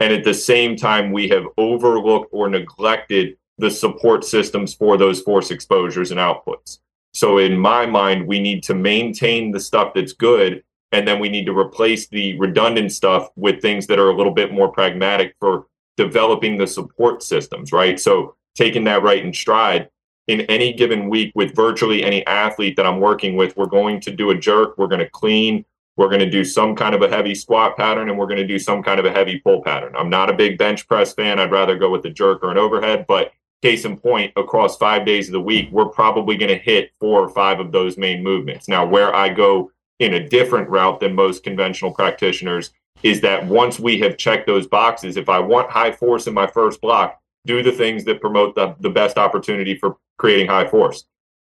and at the same time, we have overlooked or neglected the support systems for those force exposures and outputs. So, in my mind, we need to maintain the stuff that's good, and then we need to replace the redundant stuff with things that are a little bit more pragmatic for developing the support systems, right? So, taking that right in stride, in any given week with virtually any athlete that I'm working with, we're going to do a jerk, we're going to clean, we're going to do some kind of a heavy squat pattern and we're going to do some kind of a heavy pull pattern. I'm not a big bench press fan. I'd rather go with a jerk or an overhead, but case in point, across five days of the week, we're probably going to hit four or five of those main movements. Now, where I go in a different route than most conventional practitioners is that once we have checked those boxes, if I want high force in my first block, do the things that promote the, the best opportunity for creating high force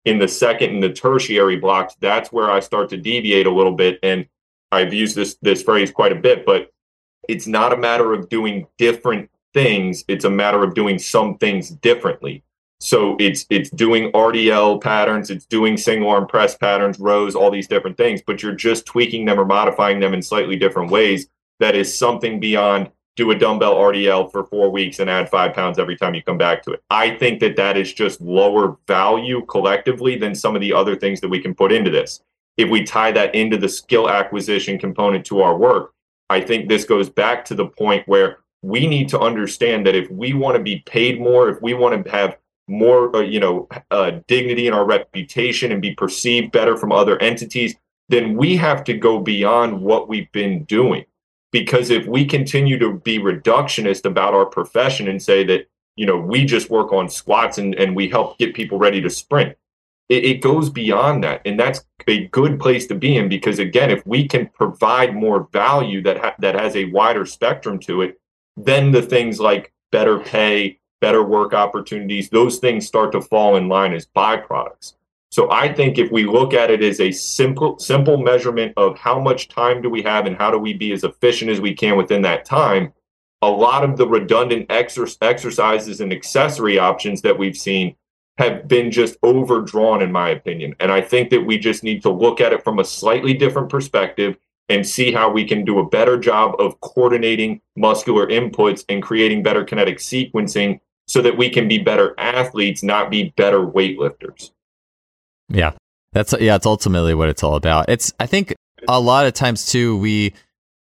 in the second and the tertiary blocks, that's where I start to deviate a little bit. And I've used this this phrase quite a bit, but it's not a matter of doing different things. It's a matter of doing some things differently. So it's it's doing RDL patterns, it's doing single arm press patterns, rows, all these different things, but you're just tweaking them or modifying them in slightly different ways. That is something beyond do a dumbbell RDL for four weeks and add five pounds every time you come back to it. I think that that is just lower value collectively than some of the other things that we can put into this. If we tie that into the skill acquisition component to our work, I think this goes back to the point where we need to understand that if we want to be paid more, if we want to have more, uh, you know, uh, dignity in our reputation and be perceived better from other entities, then we have to go beyond what we've been doing because if we continue to be reductionist about our profession and say that you know, we just work on squats and, and we help get people ready to sprint. It, it goes beyond that. And that's a good place to be in because, again, if we can provide more value that, ha- that has a wider spectrum to it, then the things like better pay, better work opportunities, those things start to fall in line as byproducts. So I think if we look at it as a simple simple measurement of how much time do we have and how do we be as efficient as we can within that time, a lot of the redundant exer- exercises and accessory options that we've seen have been just overdrawn, in my opinion. And I think that we just need to look at it from a slightly different perspective and see how we can do a better job of coordinating muscular inputs and creating better kinetic sequencing so that we can be better athletes, not be better weightlifters. Yeah. That's yeah, it's ultimately what it's all about. It's I think a lot of times too we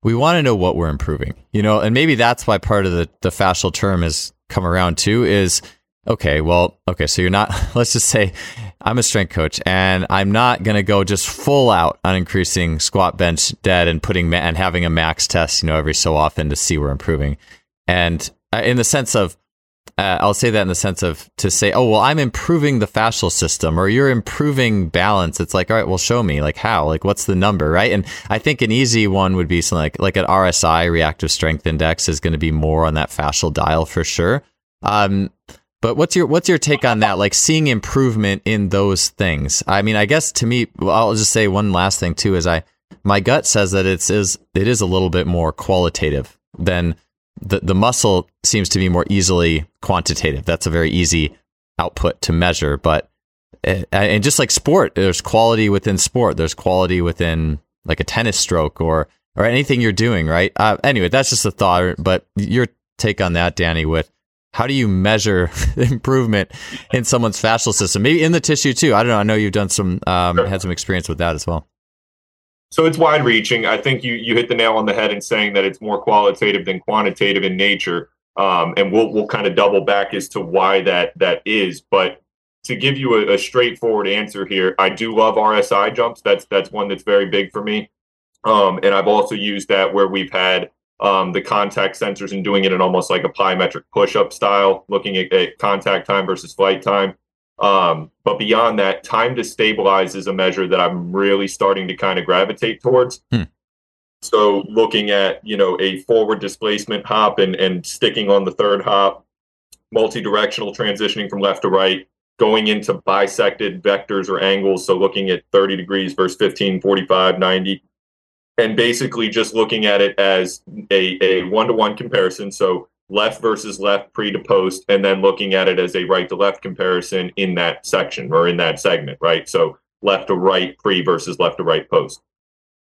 we want to know what we're improving, you know, and maybe that's why part of the, the fascial term has come around too is okay, well, okay, so you're not, *laughs* let's just say I'm a strength coach and I'm not going to go just full out on increasing squat, bench, dead and putting, ma- and having a max test, you know, every so often to see we're improving. And uh, in the sense of, uh, I'll say that in the sense of to say, oh, well, I'm improving the fascial system or you're improving balance. It's like, all right, well, show me like how, like what's the number, right? And I think an easy one would be something like, like an RSI reactive strength index is going to be more on that fascial dial for sure. Um, but what's your what's your take on that? Like seeing improvement in those things. I mean, I guess to me, I'll just say one last thing too. Is I my gut says that it's is it is a little bit more qualitative than the the muscle seems to be more easily quantitative. That's a very easy output to measure. But eh, and just like sport, there's quality within sport. There's quality within like a tennis stroke or or anything you're doing, right? Uh, anyway, that's just a thought. But your take on that, Danny, with how do you measure *laughs* improvement in someone's fascial system? Maybe in the tissue too. I don't know. I know you've done some um, had some experience with that as well. So it's wide reaching. I think you you hit the nail on the head in saying that it's more qualitative than quantitative in nature. Um, and we'll we'll kind of double back as to why that that is. But to give you a, a, straightforward answer here, I do love RSI jumps. That's that's one that's very big for me. Um, and I've also used that where we've had um, the contact sensors and doing it in almost like a plyometric push-up style, looking at, at contact time versus flight time. Um, but beyond that, time to stabilize is a measure that I'm really starting to kind of gravitate towards. Hmm. So looking at, you know, a forward displacement hop and, and sticking on the third hop, multi-directional transitioning from left to right, going into bisected vectors or angles. So looking at 30 degrees versus 15, 45, 90, and basically just looking at it as a, a one-to-one comparison. So left versus left pre to post, and then looking at it as a right to left comparison in that section or in that segment, right? So left to right pre versus left to right post.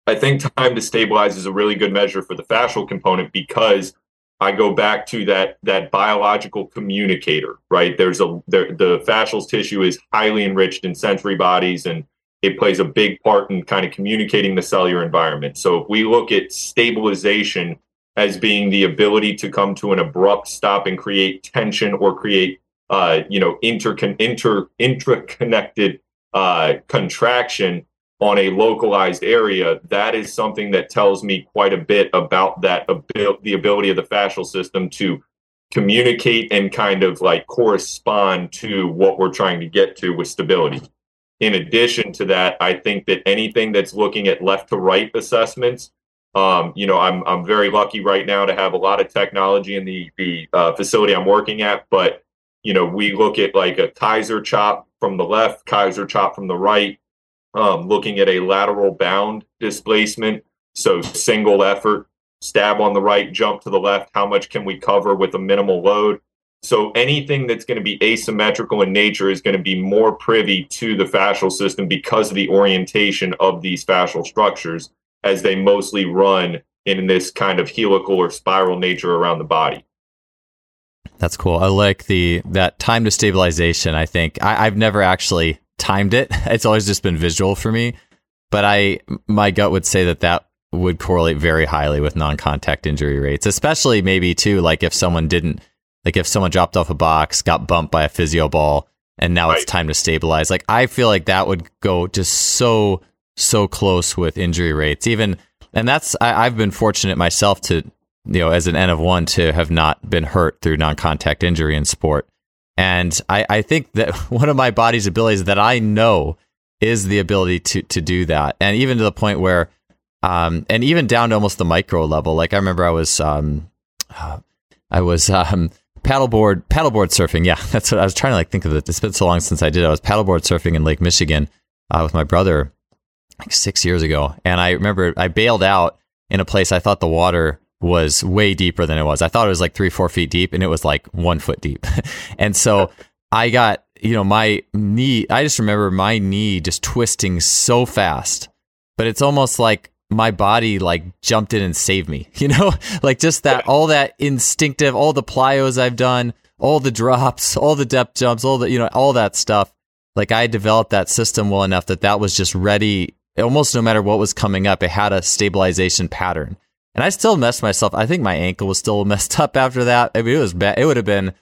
I think time to stabilize is a really good measure for the fascial component because I go back to that that biological communicator, right? There's a there, the fascial tissue is highly enriched in sensory bodies and it plays a big part in kind of communicating the cellular environment. So if we look at stabilization as being the ability to come to an abrupt stop and create tension or create uh, you know intercon- inter intraconnected uh, contraction on a localized area, that is something that tells me quite a bit about that abil- the ability of the fascial system to communicate and kind of like correspond to what we're trying to get to with stability. In addition to that, I think that anything that's looking at left to right assessments, um, you know, I'm I'm very lucky right now to have a lot of technology in the the uh, facility I'm working at. But you know, we look at like a Keiser chop from the left, Keiser chop from the right, um, looking at a lateral bound displacement. So single effort, stab on the right, jump to the left. How much can we cover with a minimal load? So anything that's going to be asymmetrical in nature is going to be more privy to the fascial system because of the orientation of these fascial structures as they mostly run in this kind of helical or spiral nature around the body. That's cool. I like the that time to stabilization. I think I, I've never actually timed it. *laughs* It's always just been visual for me, but I my gut would say that that would correlate very highly with non-contact injury rates, especially maybe too like if someone didn't like if someone dropped off a box, got bumped by a physio ball, and now right. it's time to stabilize. Like I feel like that would go just so so close with injury rates. Even and that's I, I've been fortunate myself to you know, as an N of one to have not been hurt through non contact injury in sport. And I, I think that *laughs* one of my body's abilities that I know is the ability to to do that. And even to the point where um, and even down to almost the micro level. Like I remember I was um, uh, I was um, paddleboard paddleboard surfing. Yeah, *laughs* that's what I was trying to like think of it. It's been so long since I did. I was paddleboard surfing in Lake Michigan uh, with my brother like six years ago, and I remember I bailed out in a place I thought the water was way deeper than it was. I thought it was like three four feet deep, and it was like one foot deep, *laughs* and so *laughs* I got you know my knee. I just remember my knee just twisting so fast, but it's almost like my body like jumped in and saved me, *laughs* you know, like just that, all that instinctive, all the plyos I've done, all the drops, all the depth jumps, all the, you know, all that stuff. Like I developed that system well enough that that was just ready. Almost no matter what was coming up, it had a stabilization pattern. And I still messed myself. I think my ankle was still *laughs* messed up after that. I mean, it was bad. It would have been,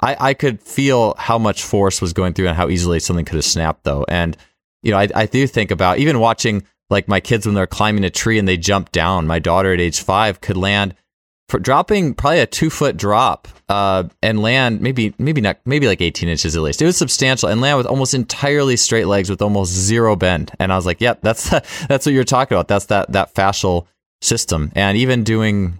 I, I could feel how much force was going through and how easily something could have snapped though. And, you know, I, I do think about even watching like my kids when they're climbing a tree and they jump down. My daughter at age five could land dropping probably a two foot drop uh, and land maybe maybe not maybe like 18 inches at least. It was substantial and land with almost entirely straight legs with almost zero bend. And I was like, yep, that's *laughs* that's what you're talking about. That's that that fascial system. And even doing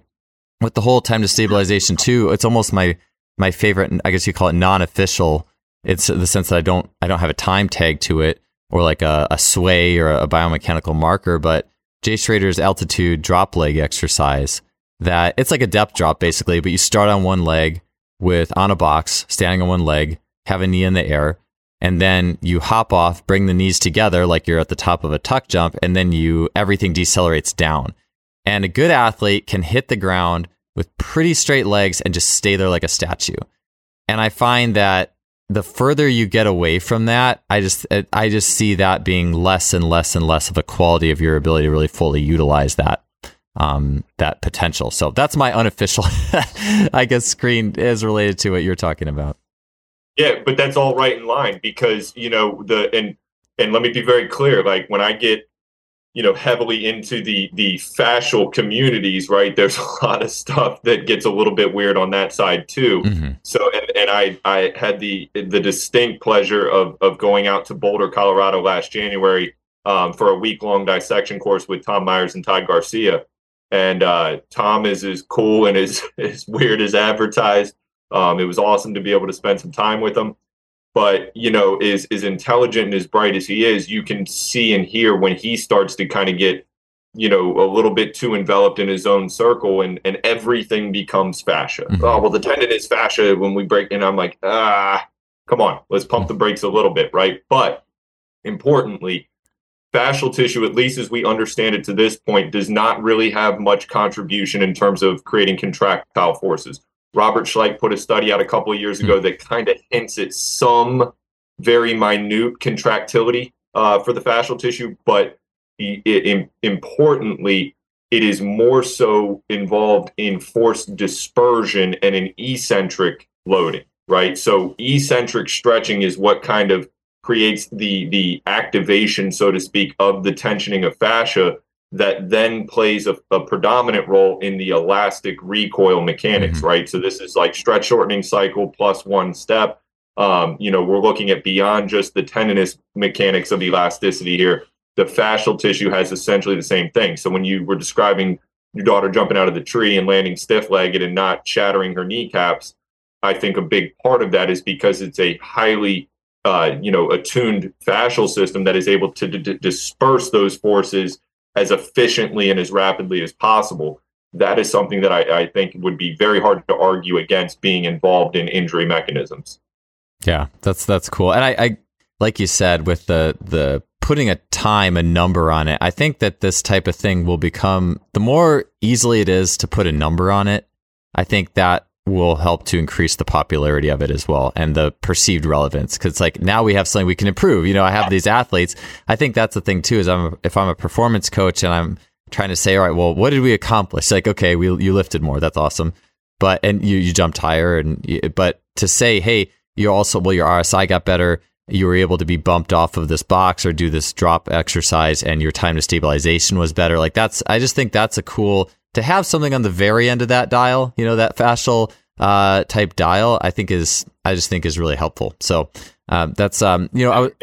with the whole time to stabilization too, it's almost my my favorite. I guess you call it non official. It's the sense that I don't I don't have a time tag to it or like a, a sway or a biomechanical marker, but Jay Schroeder's altitude drop leg exercise that it's like a depth drop basically, but you start on one leg with on a box, standing on one leg, have a knee in the air, and then you hop off, bring the knees together like you're at the top of a tuck jump, and then you everything decelerates down. And a good athlete can hit the ground with pretty straight legs and just stay there like a statue. And I find that the further you get away from that, I just I just see that being less and less and less of a quality of your ability to really fully utilize that um, that potential. So that's my unofficial, *laughs* I guess, screen is related to what you're talking about. Yeah, but that's all right in line because you know the and and let me be very clear. Like when I get you know heavily into the the fascial communities right there's *laughs* a lot of stuff that gets a little bit weird on that side too mm-hmm. so and, and i i had the the distinct pleasure of of going out to boulder colorado last january um, for a week long dissection course with tom myers and todd garcia and uh, tom is as cool and as, as *laughs* weird as advertised. Um, it was awesome to be able to spend some time with him. But you know is as intelligent and as bright as he is you can see and hear when he starts to kind of get you know a little bit too enveloped in his own circle and and everything becomes fascia. Mm-hmm. oh well the tendon is fascia when we break and i'm like ah come on let's pump the brakes a little bit right? But importantly fascial tissue at least as we understand it to this point does not really have much contribution in terms of creating contractile forces Robert Schleip put a study out a couple of years ago hmm. that kind of hints at some very minute contractility uh, for the fascial tissue, but it, it, importantly, it is more so involved in force dispersion and an eccentric loading, right? So eccentric stretching is what kind of creates the the activation, so to speak, of the tensioning of fascia that then plays a, a, predominant role in the elastic recoil mechanics, mm-hmm. right? So this is like stretch shortening cycle plus one step. Um, you know, we're looking at beyond just the tendinous mechanics of elasticity here. The fascial tissue has essentially the same thing. So when you were describing your daughter jumping out of the tree and landing stiff legged and not shattering her kneecaps, I think a big part of that is because it's a highly uh, you know attuned fascial system that is able to d- disperse those forces as efficiently and as rapidly as possible. That is something that I, I think would be very hard to argue against being involved in injury mechanisms. Yeah, that's that's cool. And I, I like you said with the the putting a time a number on it. I think that this type of thing will become the more easily it is to put a number on it. I think that will help to increase the popularity of it as well and the perceived relevance. Because it's like now we have something we can improve. You know i have these athletes. I think that's the thing too is i'm if i'm a performance coach and i'm trying to say all right well what did we accomplish? Like okay we you lifted more. That's awesome. But and you you jumped higher and you, but to say hey you also well your rsi got better. You were able to be bumped off of this box or do this drop exercise and your time to stabilization was better. Like that's i just think that's a cool to have something on the very end of that dial, you know, that fascial uh, type dial, I think is I just think is really helpful. So um, that's um, you know, I w-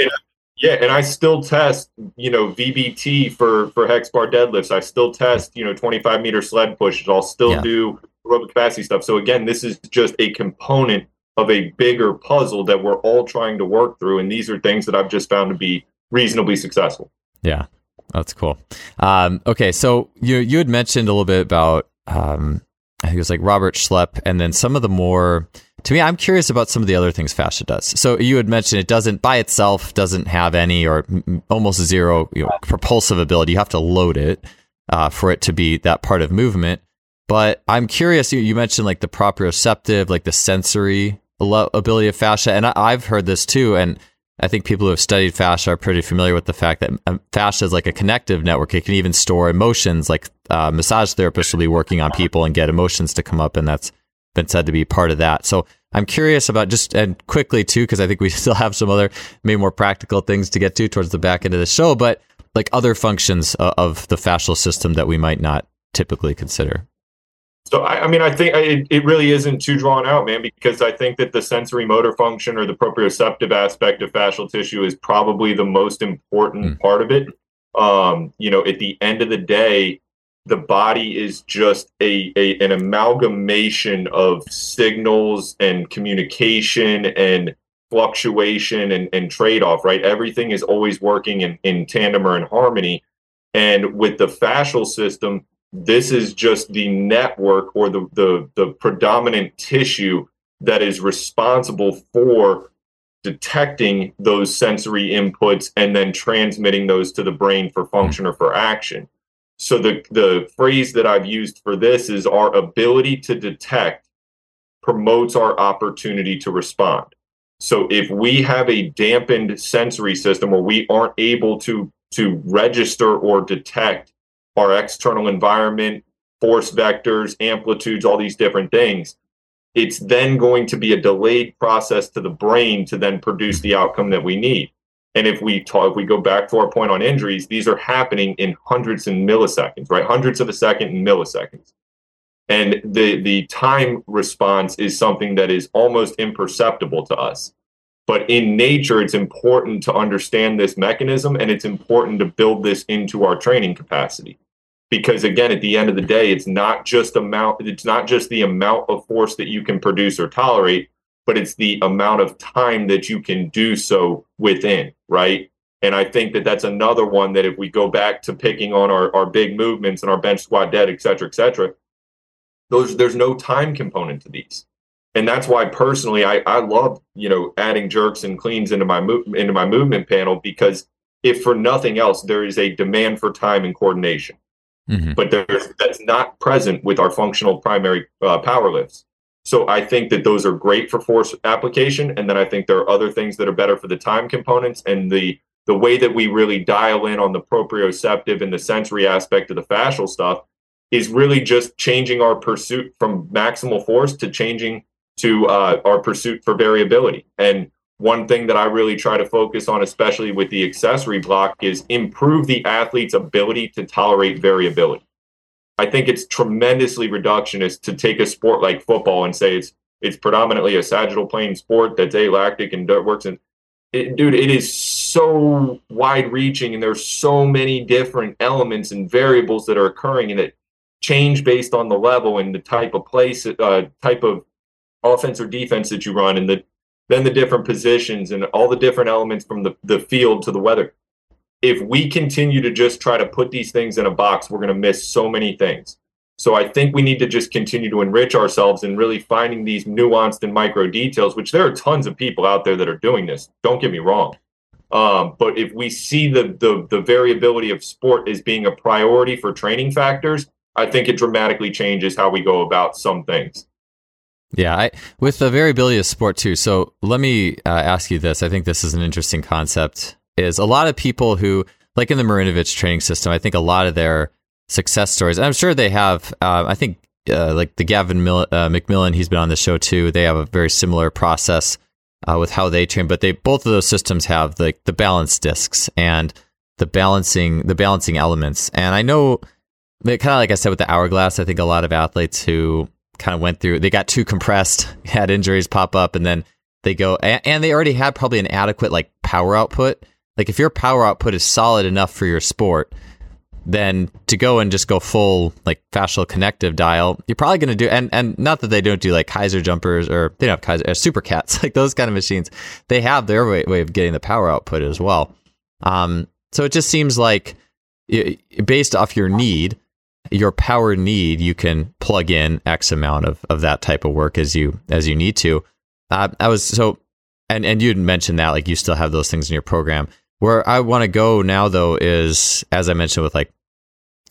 yeah, and I still test, you know, VBT for for hex bar deadlifts. I still test, you know, 25 meter sled pushes. I'll still yeah. do aerobic capacity stuff. So again, this is just a component of a bigger puzzle that we're all trying to work through, and these are things that I've just found to be reasonably successful. Yeah, that's cool. Um, okay, so you you had mentioned a little bit about um, I think it was like Robert Schleip, and then some of the more. To me, I'm curious about some of the other things fascia does. So you had mentioned it doesn't by itself doesn't have any or almost zero you know, propulsive ability. You have to load it uh, for it to be that part of movement. But I'm curious. You, you mentioned like the proprioceptive, like the sensory ability of fascia, and I, have heard this too. And I think people who have studied fascia are pretty familiar with the fact that um, fascia is like a connective network. It can even store emotions. Like uh, massage therapists will be working on people and get emotions to come up, and that's been said to be part of that. So I'm curious about just and quickly too, because I think we *laughs* still have some other maybe more practical things to get to towards the back end of the show, but like other functions uh, of the fascial system that we might not typically consider. So I, I mean, I think it, it really isn't too drawn out, man, because I think that the sensory motor function or the proprioceptive aspect of fascial tissue is probably the most important mm. part of it. Um, you know, at the end of the day, the body is just a, a an amalgamation of signals and communication and fluctuation and, and trade-off, right? Everything is always working in, in tandem or in harmony. And with the fascial system, this is just the network or the, the, the predominant tissue that is responsible for detecting those sensory inputs and then transmitting those to the brain for function or for action. So the, the phrase that I've used for this is our ability to detect promotes our opportunity to respond. So if we have a dampened sensory system or we aren't able to to register or detect our external environment, force vectors, amplitudes, all these different things, it's then going to be a delayed process to the brain to then produce the outcome that we need. And if we talk, if we go back to our point on injuries, these are happening in hundreds and milliseconds, right? Hundreds of a second in milliseconds. And the the time response is something that is almost imperceptible to us. But in nature, it's important to understand this mechanism and it's important to build this into our training capacity because again at the end of the day it's not just amount it's not just the amount of force that you can produce or tolerate but it's the amount of time that you can do so within right? And i think that that's another one that if we go back to picking on our, our big movements and our bench squat dead et cetera et cetera those there's no time component to these. And that's why personally i i love you know adding jerks and cleans into my move into my movement panel because if for nothing else there is a demand for time and coordination Mm-hmm. But that's not present with our functional primary uh, power lifts. So I think that those are great for force application, and then I think there are other things that are better for the time components and the the way that we really dial in on the proprioceptive and the sensory aspect of the fascial stuff is really just changing our pursuit from maximal force to changing to uh, our pursuit for variability. And one thing that I really try to focus on, especially with the accessory block, is improve the athlete's ability to tolerate variability. I think it's tremendously reductionist to take a sport like football and say it's it's predominantly a sagittal plane sport that's alactic and works in it, dude, it is so wide reaching and there's so many different elements and variables that are occurring and it change based on the level and the type of place, uh, type of offense or defense that you run and the then the different positions and all the different elements from the, the field to the weather. If we continue to just try to put these things in a box, we're going to miss so many things. So I think we need to just continue to enrich ourselves and really finding these nuanced and micro details, which there are tons of people out there that are doing this. Don't get me wrong. Um, but if we see the, the the variability of sport as being a priority for training factors, I think it dramatically changes how we go about some things. Yeah, I, with the variability of sport too. So let me uh, ask you this. I think this is an interesting concept. Is a lot of people who, like in the Marinovich training system, I think a lot of their success stories, I'm sure they have. Uh, I think uh, like the Gavin Mil- uh, McMillan, he's been on the show too. They have a very similar process uh, with how they train, but they both of those systems have like the, the balance discs and the balancing the balancing elements. And I know kind of like I said with the hourglass, I think a lot of athletes who kind of went through, they got too compressed, *laughs* had injuries pop up, and then they go, and, they already had probably an adequate like power output. Like if your power output is solid enough for your sport, then to go and just go full like fascial connective dial, you're probably going to do, and, and not that they don't do like Keiser jumpers or they don't have Keiser, uh, super cats, *laughs* like those kind of machines. They have their way, way of getting the power output as well. Um, so it just seems like based off your need, your power need, you can plug in X amount of, of that type of work as you as you need to. Uh, I was so, and and you mentioned that like you still have those things in your program. Where I want to go now though is as I mentioned with like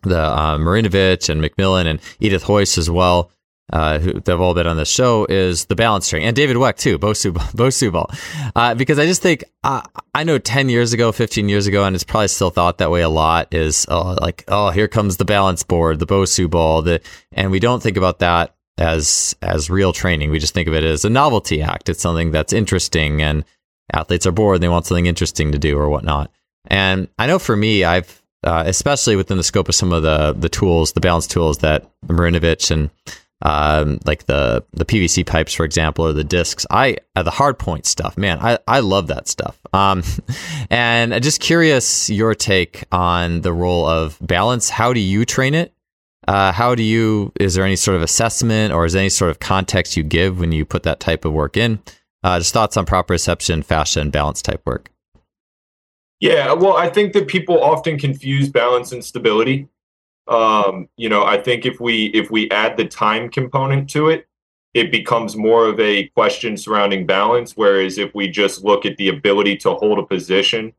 the uh, Marinovich and McMillan and Edith Hoyce as well uh, who have all been on the show, is the balance string, and David Weck too, *laughs* Bosu ball, uh, because I just think uh, I know ten years ago, fifteen years ago, and it's probably still thought that way a lot. Is oh, like oh, here comes the balance board, the Bosu ball, the, and we don't think about that as as real training. We just think of it as a novelty act. It's something that's interesting, and athletes are bored; they want something interesting to do or whatnot. And I know for me, I've uh, especially within the scope of some of the the tools, the balance tools that Marinovich and um, like the the PVC pipes, for example, or the discs. I uh, the hard point stuff, man. I, I love that stuff. Um, *laughs* and just curious your take on the role of balance. How do you train it? Uh, how do you? Is there any sort of assessment or is there any sort of context you give when you put that type of work in? Uh, just thoughts on proprioception, fascia, and balance type work. Yeah, well, I think that people often confuse balance and stability. Um, you know, I think if we if we add the time component to it, it becomes more of a question surrounding balance. Whereas if we just look at the ability to hold a position,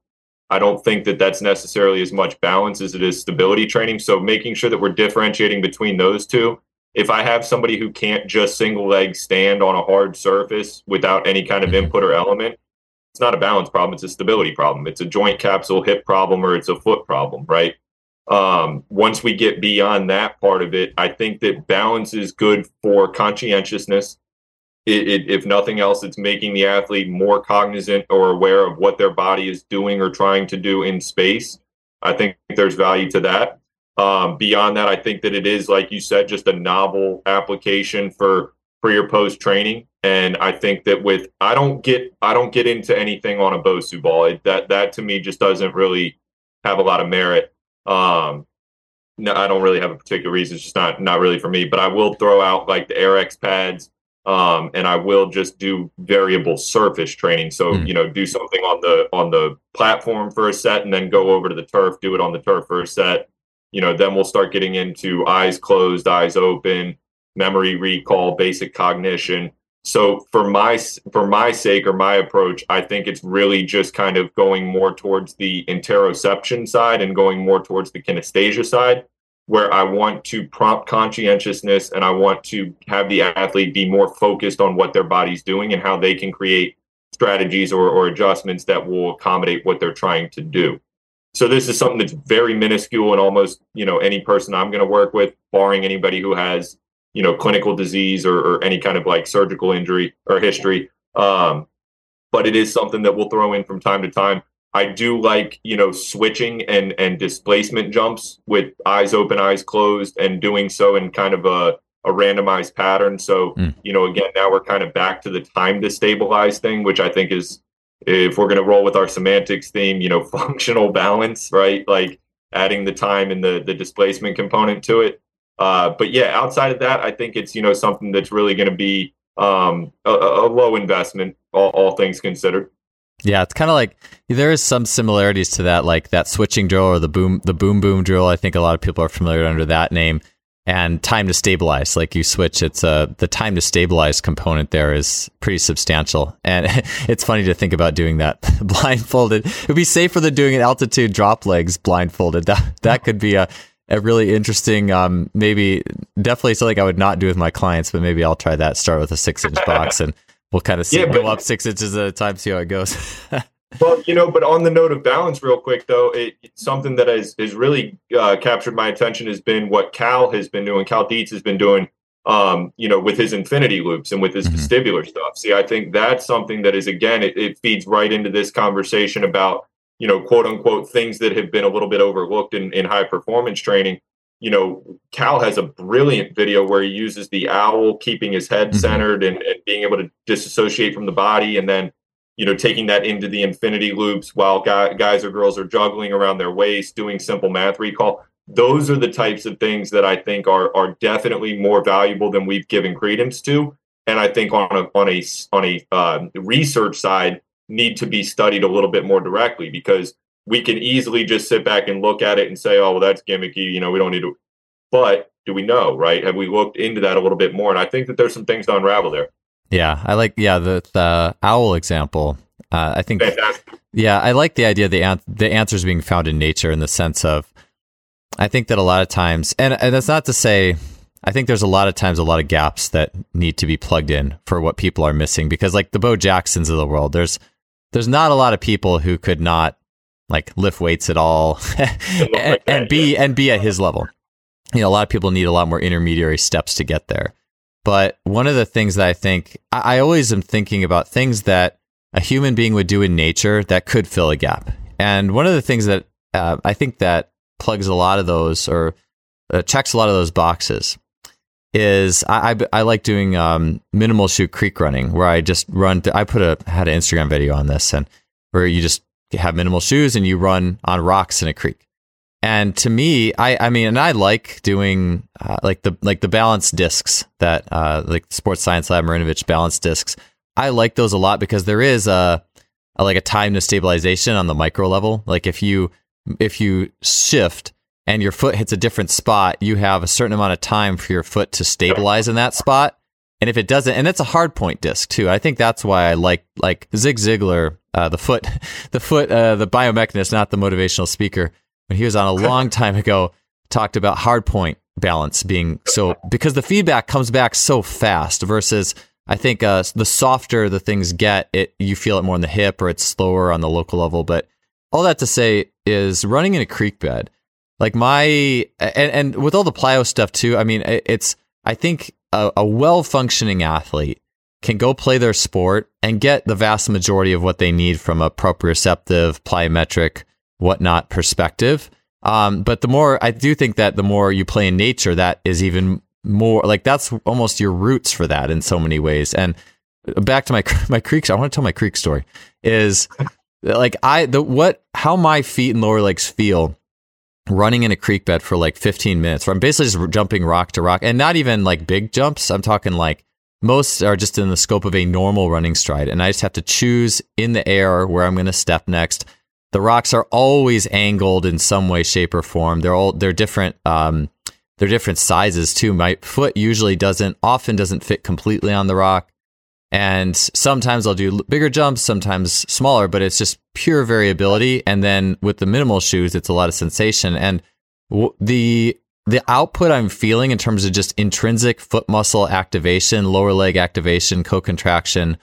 I don't think that that's necessarily as much balance as it is stability training. So making sure that we're differentiating between those two. If I have somebody who can't just single leg stand on a hard surface without any kind of mm-hmm. input or element, it's not a balance problem. It's a stability problem. It's a joint capsule hip problem or it's a foot problem, right? Um, once we get beyond that part of it, I think that balance is good for conscientiousness. It, it, if nothing else, it's making the athlete more cognizant or aware of what their body is doing or trying to do in space. I think there's value to that. Um, beyond that, I think that it is, like you said, just a novel application for pre or post training. And I think that with I don't get I don't get into anything on a Bosu ball. It, that that to me just doesn't really have a lot of merit. Um, no, I don't really have a particular reason. It's just not not really for me. But I will throw out like the Airex pads, um, and I will just do variable surface training. So mm. you know, do something on the on the platform for a set, and then go over to the turf, do it on the turf for a set. You know, then we'll start getting into eyes closed, eyes open, memory recall, basic cognition. So for my for my sake or my approach, I think it's really just kind of going more towards the interoception side and going more towards the kinesthesia side, where I want to prompt conscientiousness and I want to have the athlete be more focused on what their body's doing and how they can create strategies or, or adjustments that will accommodate what they're trying to do. So this is something that's very minuscule and almost, you know, any person I'm going to work with, barring anybody who has you know clinical disease or, or any kind of like surgical injury or history. Um, but it is something that we'll throw in from time to time. I do like you know switching and and displacement jumps with eyes open eyes closed and doing so in kind of a a randomized pattern. So mm. you know again now we're kind of back to the time to stabilize thing which i think is if we're going to roll with our semantics theme you know *laughs* functional balance right? Like adding the time and the the displacement component to it uh, but yeah, outside of that, I think it's you know something that's really going to be um, a, a, low investment, all, all things considered. Yeah, it's kind of like there is some similarities to that, like that switching drill or the boom the boom boom drill. I think a lot of people are familiar under that name. And time to stabilize, like you switch, it's uh, the time to stabilize component there is pretty substantial, and *laughs* it's funny to think about doing that *laughs* blindfolded. It'd be safer than doing an altitude drop legs blindfolded. That that could be a a really interesting, um, maybe definitely something I would not do with my clients, but maybe I'll try that. Start with a six inch box *laughs* and we'll kind of see yeah, go up six inches at a time, see how it goes. *laughs* well, you know, but on the note of balance, real quick though, it, something that has has really uh, captured my attention has been what Cal has been doing. Cal Dietz has been doing, um, you know, with his infinity loops and with his mm-hmm. vestibular stuff. See, I think that's something that is again, it, it feeds right into this conversation about you know, quote unquote, things that have been a little bit overlooked in, in high performance training. you know, Cal has a brilliant video where he uses the owl, keeping his head mm-hmm. centered and, and, being able to disassociate from the body, and then, you know, taking that into the infinity loops while guy, guys or girls are juggling around their waist, doing simple math recall. Those are the types of things that I think are are definitely more valuable than we've given credence to, and I think on a on a on a uh, research side need to be studied a little bit more directly because we can easily just sit back and look at it and say, oh, well, that's gimmicky. You know, we don't need to. But do we know, right? Have we looked into that a little bit more? And I think that there's some things to unravel there. Yeah, I like yeah the the owl example. Uh, I think Fantastic. yeah, I like the idea the an- the answers being found in nature in the sense of I think that a lot of times, and, and that's not to say I think there's a lot of times a lot of gaps that need to be plugged in for what people are missing because like the Bo Jacksons of the world, there's there's not a lot of people who could not like lift weights at all *laughs* and, and, be and be at his level. You know, a lot of people need a lot more intermediary steps to get there. But one of the things that I think I, I always am thinking about things that a human being would do in nature that could fill a gap. And one of the things that uh, I think that plugs a lot of those or uh, checks a lot of those boxes is I, I, I like doing um, minimal chute creek running where I just run. Th- I put a had an Instagram video on this and where you just have minimal shoes and you run on rocks in a creek. And to me, I, I mean, and I like doing uh, like the like the balance discs that uh, like Sports Science Lab Marinovich balance discs. I like those a lot because there is a, a like a time to stabilization on the micro level. Like if you if you shift and your foot hits a different spot, you have a certain amount of time for your foot to stabilize in that spot. And if it doesn't, and it's a hard point disc too. I think that's why I like like Zig Ziglar, uh, the foot, *laughs* the foot, uh, the biomechanist, not the motivational speaker. When he was on a *laughs* long time ago, talked about hard point balance being so because the feedback comes back so fast versus I think uh, the softer the things get, it you feel it more in the hip or it's slower on the local level. But all that to say is running in a creek bed like my and, and with all the plyo stuff too i mean it's i think a, a well functioning athlete can go play their sport and get the vast majority of what they need from a proprioceptive plyometric whatnot perspective. Um, but the more i do think that the more you play in nature that is even more like that's almost your roots for that in so many ways. And back to my *laughs* my creek i want to tell my creek story is like i the what how my feet and lower legs feel running in a creek bed for like 15 minutes where I'm basically just jumping rock to rock and not even like big jumps. I'm talking like most are just in the scope of a normal running stride. And I just have to choose in the air where I'm going to step next. The rocks are always angled in some way, shape, or form. They're all, they're different, um, they're different sizes too. My foot usually doesn't, often doesn't fit completely on the rock. And sometimes I'll do bigger jumps, sometimes smaller, but it's just pure variability. And then with the minimal shoes, it's a lot of sensation. And w- the the output I'm feeling in terms of just intrinsic foot muscle activation, lower leg activation, co-contraction,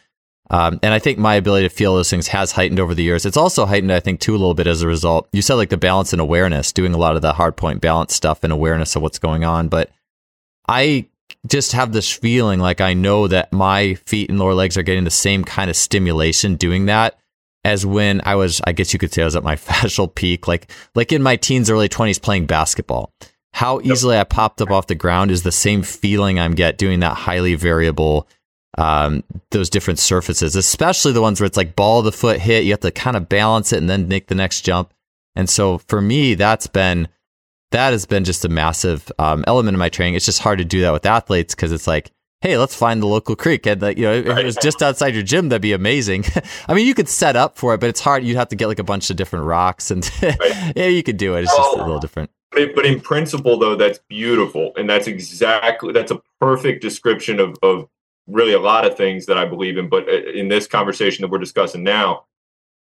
um, and I think my ability to feel those things has heightened over the years. It's also heightened, I think, too, a little bit as a result. You said like the balance and awareness, doing a lot of the hard point balance stuff and awareness of what's going on. But I just have this feeling like I know that my feet and lower legs are getting the same kind of stimulation doing that as when I was, I guess you could say I was at my *laughs* fascial peak, like like in my teens, early twenties playing basketball. How easily I popped up off the ground is the same feeling I'm get doing that highly variable, um, those different surfaces, especially the ones where it's like ball of the foot hit, you have to kind of balance it and then make the next jump. And so for me, that's been that has been just a massive um, element of my training. It's just hard to do that with athletes because it's like, hey, let's find the local creek. And you know, if right. it was just outside your gym, that'd be amazing. *laughs* I mean, you could set up for it, but it's hard. You'd have to get like a bunch of different rocks, and *laughs* right. yeah, you could do it. It's just a little different. But in principle, though, that's beautiful, and that's exactly that's a perfect description of of really a lot of things that I believe in. But uh, in this conversation that we're discussing now,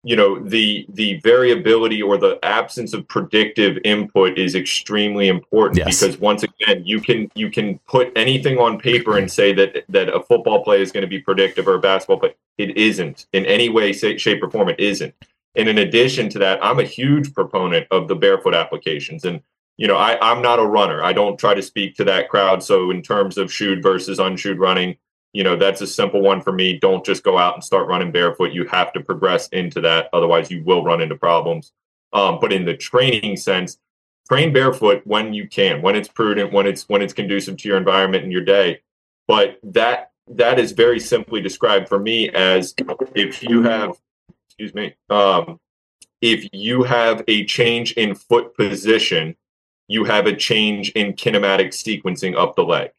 you know the the variability or the absence of predictive input is extremely important yes. because once again you can you can put anything on paper and say that that a football play is going to be predictive or a basketball play. It isn't in any way shape or form. It isn't. And in addition to that i'm a huge proponent of the barefoot applications. And you know I, i'm not a runner. I don't try to speak to that crowd. So in terms of shoot versus unshoot running you know that's a simple one for me don't just go out and start running barefoot you have to progress into that otherwise you will run into problems um, but in the training sense train barefoot when you can, when it's prudent, when it's when it's conducive to your environment and your day. But that that is very simply described for me as if you have, excuse me, um, if you have a change in foot position, you have a change in kinematic sequencing up the leg.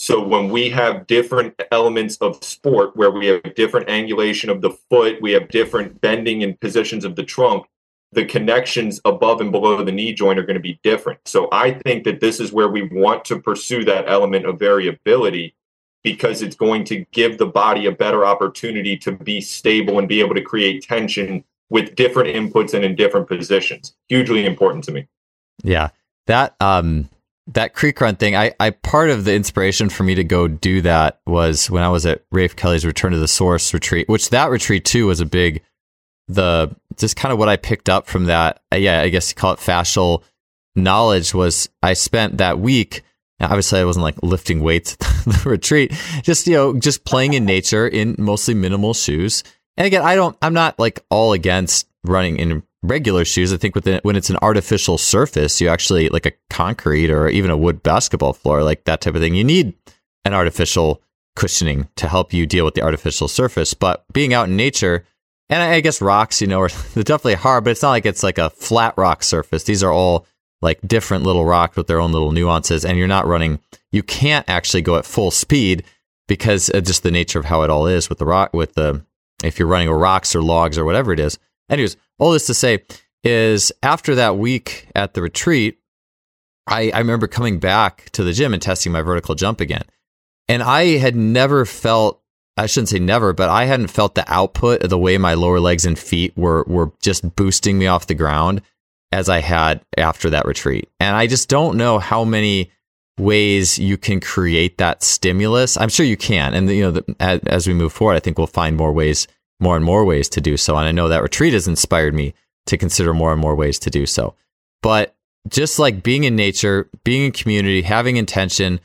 So when we have different elements of sport where we have different angulation of the foot, we have different bending and positions of the trunk, the connections above and below the knee joint are going to be different. So I think that this is where we want to pursue that element of variability because it's going to give the body a better opportunity to be stable and be able to create tension with different inputs and in different positions. Hugely important to me. Yeah. That um that creek run thing, I, I part of the inspiration for me to go do that was when I was at Rafe Kelly's Return to the Source retreat, which that retreat too was a big the just kind of what I picked up from that. Uh, yeah, I guess you call it fascial knowledge was I spent that week obviously I wasn't like lifting weights at *laughs* the retreat, just, you know, just playing in nature in mostly minimal shoes. And again, I don't, I'm not like all against running in regular shoes. I think with the, when it's an artificial surface, you actually like a concrete or even a wood basketball floor, like that type of thing, you need an artificial cushioning to help you deal with the artificial surface. But being out in nature, and I guess rocks, you know, *laughs* are they're definitely hard, but it's not like it's like a flat rock surface. These are all like different little rocks with their own little nuances, and you're not running. You can't actually go at full speed because of just the nature of how it all is with the rock. With the if you're running rocks or logs or whatever it is. Anyways, all this to say is after that week at the retreat, I, I remember coming back to the gym and testing my vertical jump again, and I had never felt I shouldn't say never, but I hadn't felt the output of the way my lower legs and feet were were just boosting me off the ground as I had after that retreat. And I just don't know how many ways you can create that stimulus. I'm sure you can. And you know, the, as, as, we move forward, I think we'll find more ways, more and more ways to do so. And I know that retreat has inspired me to consider more and more ways to do so. But just like being in nature, being in community, having intention,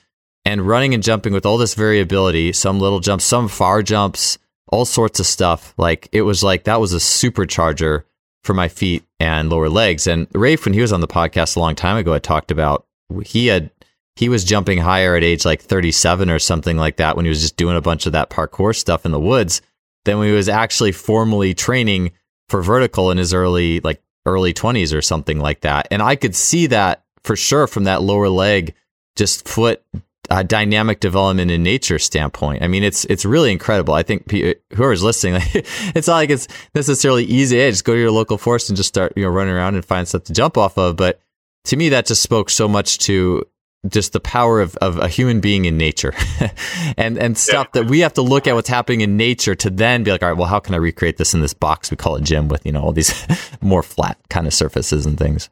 and running and jumping with all this variability, some little jumps, some far jumps, all sorts of stuff. Like it was like that was a supercharger for my feet and lower legs. And Rafe, when he was on the podcast a long time ago, I talked about he had he was jumping higher at age like 37 or something like that when he was just doing a bunch of that parkour stuff in the woods than when he was actually formally training for vertical in his early like early 20s or something like that. And I could see that for sure from that lower leg just foot uh, dynamic development in nature standpoint. I mean, it's it's really incredible. I think whoever's listening, like, *laughs* it's not like it's necessarily easy. Hey, just go to your local forest and just start you know running around and find stuff to jump off of. But to me, that just spoke so much to just the power of, of a human being in nature. *laughs* And and stuff yeah. that we have to look at what's happening in nature to then be like all right well how can i recreate this in this box we call it gym with you know all these *laughs* more flat kind of surfaces and things?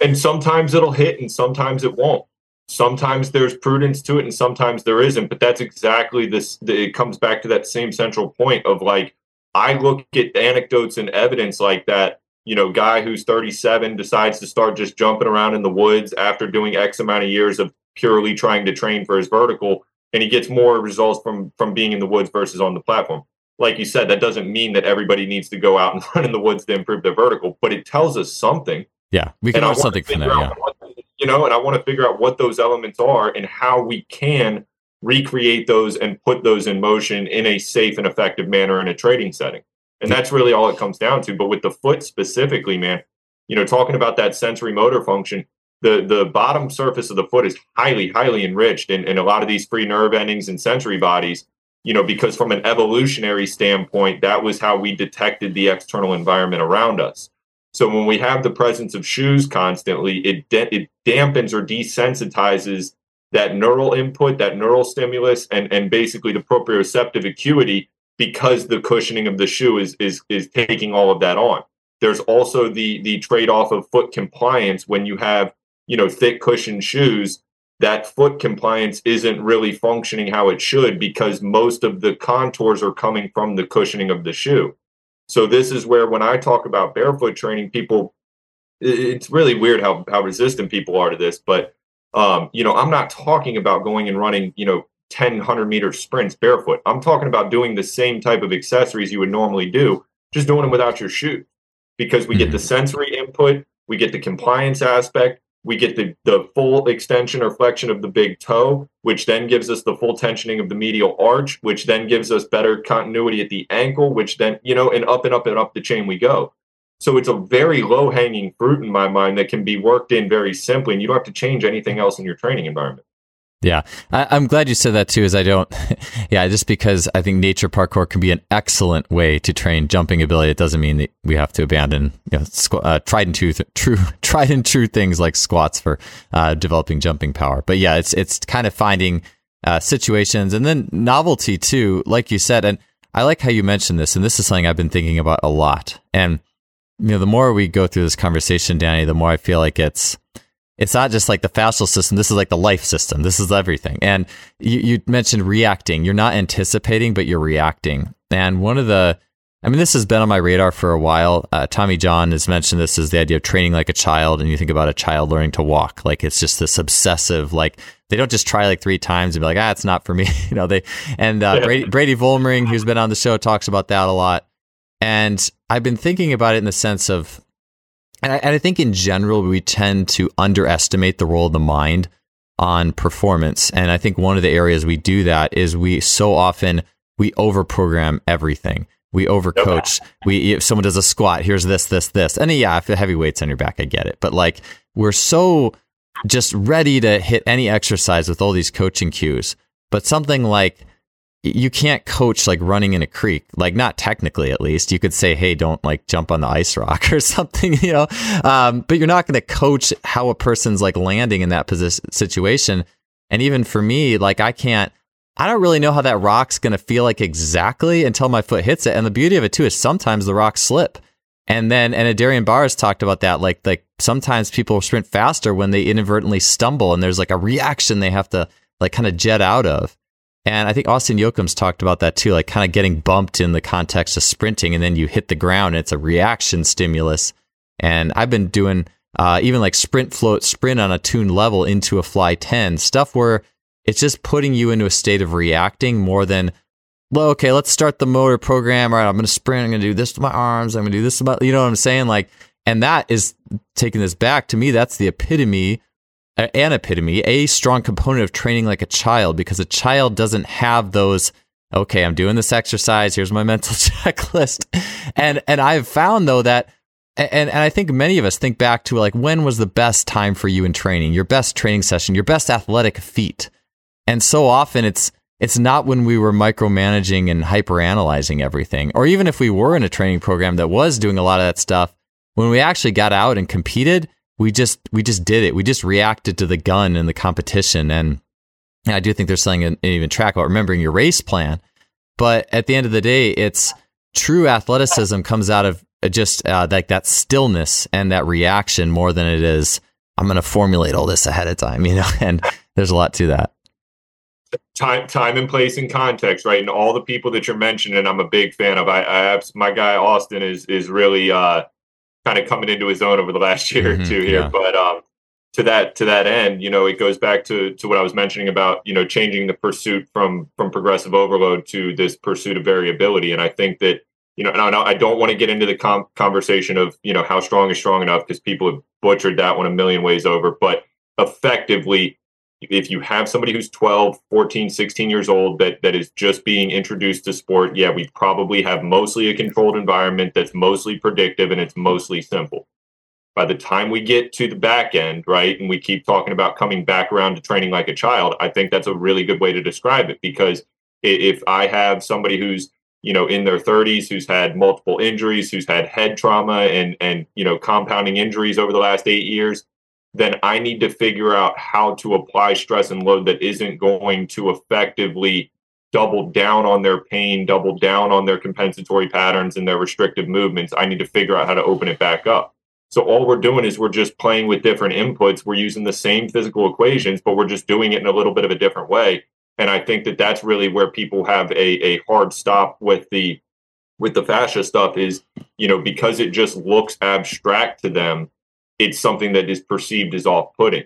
And sometimes it'll hit and sometimes it won't. Sometimes there's prudence to it and sometimes there isn't but that's exactly this it comes back to that same central point of like i look at anecdotes and evidence like that you know guy who's 37 decides to start just jumping around in the woods after doing x amount of years of purely trying to train for his vertical and he gets more results from from being in the woods versus on the platform. Like you said that doesn't mean that everybody needs to go out and *laughs* run in the woods to improve their vertical but it tells us something. Yeah we can learn something from that yeah. you know, and I want to figure out what those elements are and how we can recreate those and put those in motion in a safe and effective manner in a trading setting. And that's really all it comes down to. But with the foot specifically, man, you know, talking about that sensory motor function, the the bottom surface of the foot is highly, highly enriched in, in a lot of these free nerve endings and sensory bodies, you know, because from an evolutionary standpoint, that was how we detected the external environment around us. So when we have the presence of shoes constantly, it de- it dampens or desensitizes that neural input, that neural stimulus, and and basically the proprioceptive acuity because the cushioning of the shoe is is is taking all of that on. There's also the the trade off of foot compliance when you have you know thick cushioned shoes. That foot compliance isn't really functioning how it should because most of the contours are coming from the cushioning of the shoe. So this is where when I talk about barefoot training, people it's really weird how how resistant people are to this, but um, you know, I'm not talking about going and running, you know, 10 100 meter sprints barefoot. I'm talking about doing the same type of accessories you would normally do, just doing them without your shoes. Because we mm-hmm. get the mm-hmm. sensory input, we get the compliance aspect, we get the, the full extension or flexion of the big toe, which then gives us the full tensioning of the medial arch, which then gives us better continuity at the ankle, which then, you know, and up and up and up the chain we go. So it's a very low hanging fruit in my mind that can be worked in very simply, and you don't have to change anything else in your training environment. Yeah, I, am glad you said that too. Is I don't, *laughs* yeah, just because I think nature parkour can be an excellent way to train jumping ability. It doesn't mean that we have to abandon you know, squ- uh, tried and true, *laughs* true, tried and true things like squats for uh, developing jumping power. But yeah, it's it's kind of finding uh, situations and then novelty too, like you said. And I like how you mentioned this, and this is something I've been thinking about a lot. And you know, the more we go through this conversation, Danny, the more I feel like it's it's not just like the fascial system. This is like the life system. This is everything. And you, you mentioned reacting. You're not anticipating, but you're reacting. And one of the, I mean, this has been on my radar for a while. Uh, Tommy John has mentioned this as the idea of training like a child. And you think about a child learning to walk, like it's just this obsessive, like they don't just try like three times and be like, ah, it's not for me. *laughs* you know, they, and uh, Brady, Brady Volmering, who's been on the show, talks about that a lot. And I've been thinking about it in the sense of and I, and I think in general, we tend to underestimate the role of the mind on performance. And I think one of the areas we do that is we so often we overprogram everything. We overcoach. We if someone does a squat, here's this, this, this, and yeah, if the heavy weights on your back, I get it. But like we're so just ready to hit any exercise with all these coaching cues. But something like you can't coach like running in a creek. Like not technically at least. You could say hey don't like jump on the ice rock *laughs* or something you know? Um, but you're not going to coach how a person's like landing in that position situation. And even for me like i can't i don't really know how that rock's going to feel like exactly until my foot hits it. And the beauty of it too is sometimes the rocks slip. And then and Darian Bars talked about that like like sometimes people sprint faster when they inadvertently stumble and there's like a reaction they have to like kind of jet out of and I think Austin Jochum's talked about that too, like kind of getting bumped in the context of sprinting, and then you hit the ground. And it's a reaction stimulus. And I've been doing uh, even like sprint float, sprint on a tuned level into a fly 10 stuff where it's just putting you into a state of reacting more than, well, okay, let's start the motor program. All right, I'm going to sprint. I'm going to do this with my arms. I'm going to do this about, you know what I'm saying? Like, and that is taking this back to me. That's the epitome an epitome, a strong component of training like a child because a child doesn't have those okay, I'm doing this exercise, here's my *laughs* mental checklist. And and I've found though that and, and I think many of us think back to like when was the best time for you in training, your best training session, your best athletic feat. And so often it's it's not when we were micromanaging and hyperanalyzing everything, or even if we were in a training program that was doing a lot of that stuff, when we actually got out and competed, we just we just did it. We just reacted to the gun and the competition. And, I do think there's something in, in even track about remembering your race plan. But at the end of the day, it's true athleticism comes out of just uh, like that stillness and that reaction more than it is. I'm going to formulate all this ahead of time, *laughs* you know. And there's a lot to that. Time, time, and place and context, right? And all the people that you're mentioning, I'm a big fan of. I, I my guy Austin is is really uh, kind of coming into his own over the last year mm-hmm, or two here. Yeah. But um, to that to that end, you know, it goes back to to what I was mentioning about you know changing the pursuit from from progressive overload to this pursuit of variability. And I think that you know, and I don't want to get into the com- conversation of you know how strong is strong enough because people have butchered that one a million ways over. But effectively, if you have somebody who's 12 14 16 years old that that is just being introduced to sport yeah we probably have mostly a controlled environment that's mostly predictive and it's mostly simple. By the time we get to the back end right and we keep talking about coming back around to training like a child i think that's a really good way to describe it because if i have somebody who's you know in their 30s who's had multiple injuries who's had head trauma and and you know compounding injuries over the last 8 years then I need to figure out how to apply stress and load that isn't going to effectively double down on their pain, double down on their compensatory patterns and their restrictive movements. I need to figure out how to open it back up. So all we're doing is we're just playing with different inputs. We're using the same physical equations, but we're just doing it in a little bit of a different way. And I think that that's really where people have a, a hard stop with the with the fascia stuff is, you know, because it just looks abstract to them it's something that is perceived as off-putting.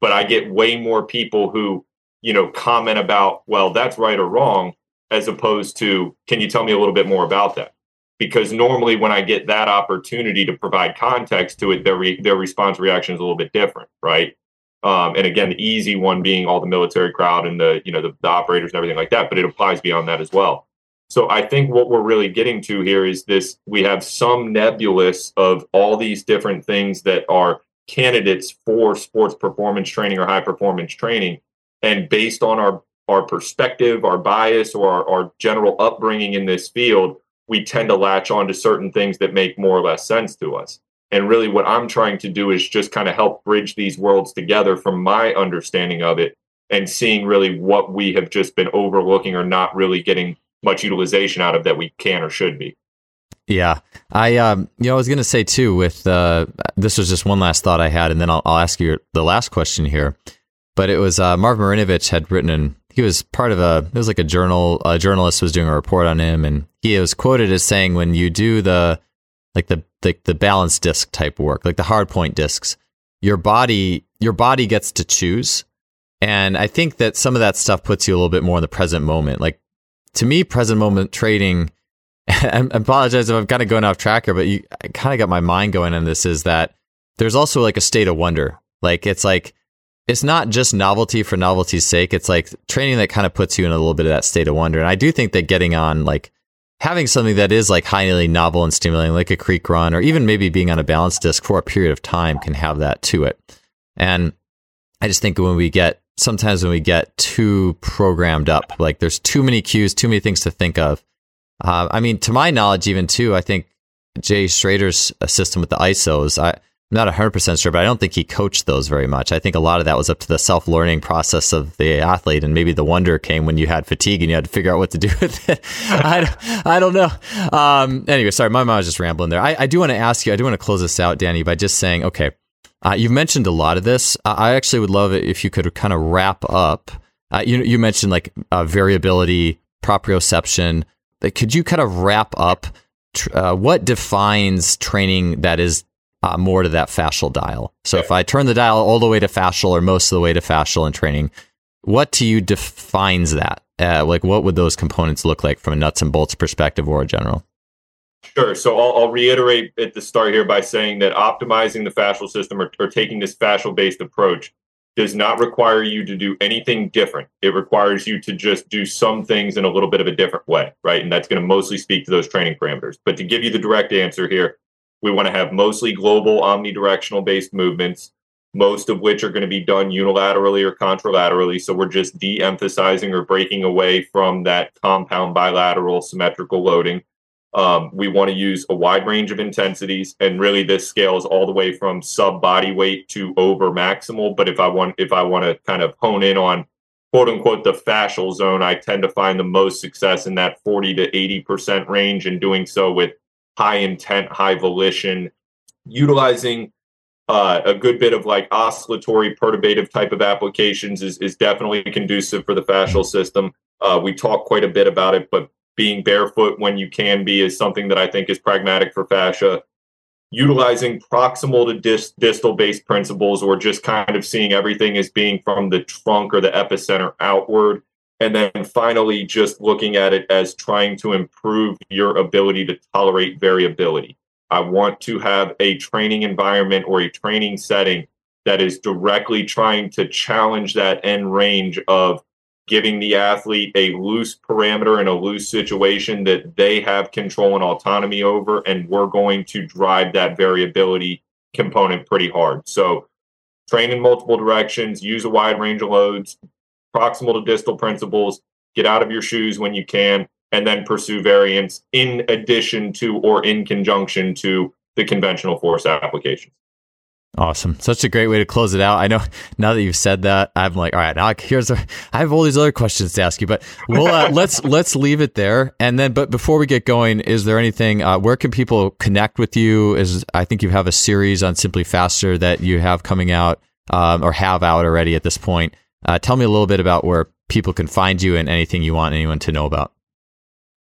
But I get way more people who, you know, comment about, well, that's right or wrong, as opposed to, can you tell me a little bit more about that? because normally when I get that opportunity to provide context to it, their re- their response reaction is a little bit different, right? Um, and again, the easy one being all the military crowd and the you know the, the operators and everything like that, but it applies beyond that as well. So I think what we're really getting to here is this: we have some nebulous of all these different things that are candidates for sports performance training or high performance training, and based on our our perspective, our bias, or our, our general upbringing in this field, we tend to latch on to certain things that make more or less sense to us. And really, what I'm trying to do is just kind of help bridge these worlds together from my understanding of it and seeing really what we have just been overlooking or not really getting much utilization out of that we can or should be. Yeah, I um, you know, I was going to say too. With uh, this was just one last thought I had, and then I'll, I'll ask you the last question here. But it was uh, Marv Marinovich had written an he was part of a it was like a journal a journalist was doing a report on him and he was quoted as saying when you do the like the the, the balance disc type work like the hard point discs your body your body gets to choose and i think that some of that stuff puts you a little bit more in the present moment like to me present moment trading *laughs* I apologize if I'm kind of going off track here, but you kind of got my mind going on this is that there's also like a state of wonder. Like it's like it's not just novelty for novelty's sake. It's like training that kind of puts you in a little bit of that state of wonder. And I do think that getting on like having something that is like highly novel and stimulating, like a creek run, or even maybe being on a balance disc for a period of time can have that to it. And I just think when we get sometimes when we get too programmed up, like there's too many cues, too many things to think of. Uh, I mean, to my knowledge, even too, I think Jay Schroeder's system with the ISOs, I I'm not 100% sure, but I don't think he coached those very much. I think a lot of that was up to the self learning process of the athlete. And maybe the wonder came when you had fatigue and you had to figure out what to do *laughs* with it. I, I don't know. Um, anyway, sorry, my mind was just rambling there. I, I do want to ask you, I do want to close this out, Danny, by just saying, okay, uh, you've mentioned a lot of this. I actually would love it if you could kind of wrap up. Uh, you, you mentioned like uh, variability, proprioception. Could you kind of wrap up uh, what defines training that is uh, more to that fascial dial. So if I turn the dial all the way to fascial or most of the way to fascial in training, what to you defines that? Uh, like what would those components look like from a nuts and bolts perspective or a general? Sure. So I'll, I'll, reiterate at the start here by saying that optimizing the fascial system or, or taking this fascial based approach does not require you to do anything different. It requires you to just do some things in a little bit of a different way, right? And that's going to mostly speak to those training parameters. But to give you the direct answer here, we want to have mostly global omnidirectional based movements, most of which are going to be done unilaterally or contralaterally. So we're just de emphasizing or breaking away from that compound bilateral symmetrical loading. Um, we want to use a wide range of intensities, and really this scales all the way from sub body weight to over maximal. But if I want, if I want to kind of hone in on quote unquote the fascial zone, I tend to find the most success in that 40 to 80 percent range, and doing so with high intent, high volition, utilizing uh, a good bit of like oscillatory perturbative type of applications is, is definitely conducive for the fascial system. Uh, we talk quite a bit about it, but being barefoot when you can be is something that I think is pragmatic for fascia. Utilizing proximal to dis- distal based principles, or just kind of seeing everything as being from the trunk or the epicenter outward and then finally, just looking at it as trying to improve your ability to tolerate variability. I want to have a training environment or a training setting that is directly trying to challenge that end range of giving the athlete a loose parameter in a loose situation that they have control and autonomy over. And we're going to drive that variability component pretty hard. So, train in multiple directions, use a wide range of loads, proximal to distal principles, get out of your shoes when you can, and then pursue variance in addition to or in conjunction to the conventional force applications. Awesome. Such a great way to close it out. I know *laughs* now that you've said that, I'm like, all right, now here's a, I have all these other questions to ask you, but we'll, uh, *laughs* let's, let's leave it there. And then, but before we get going, is there anything, uh, where can people connect with you? Is, I think you have a series on SimpliFaster that you have coming out, um, or have out already at this point. Uh, tell me a little bit about where people can find you and anything you want anyone to know about.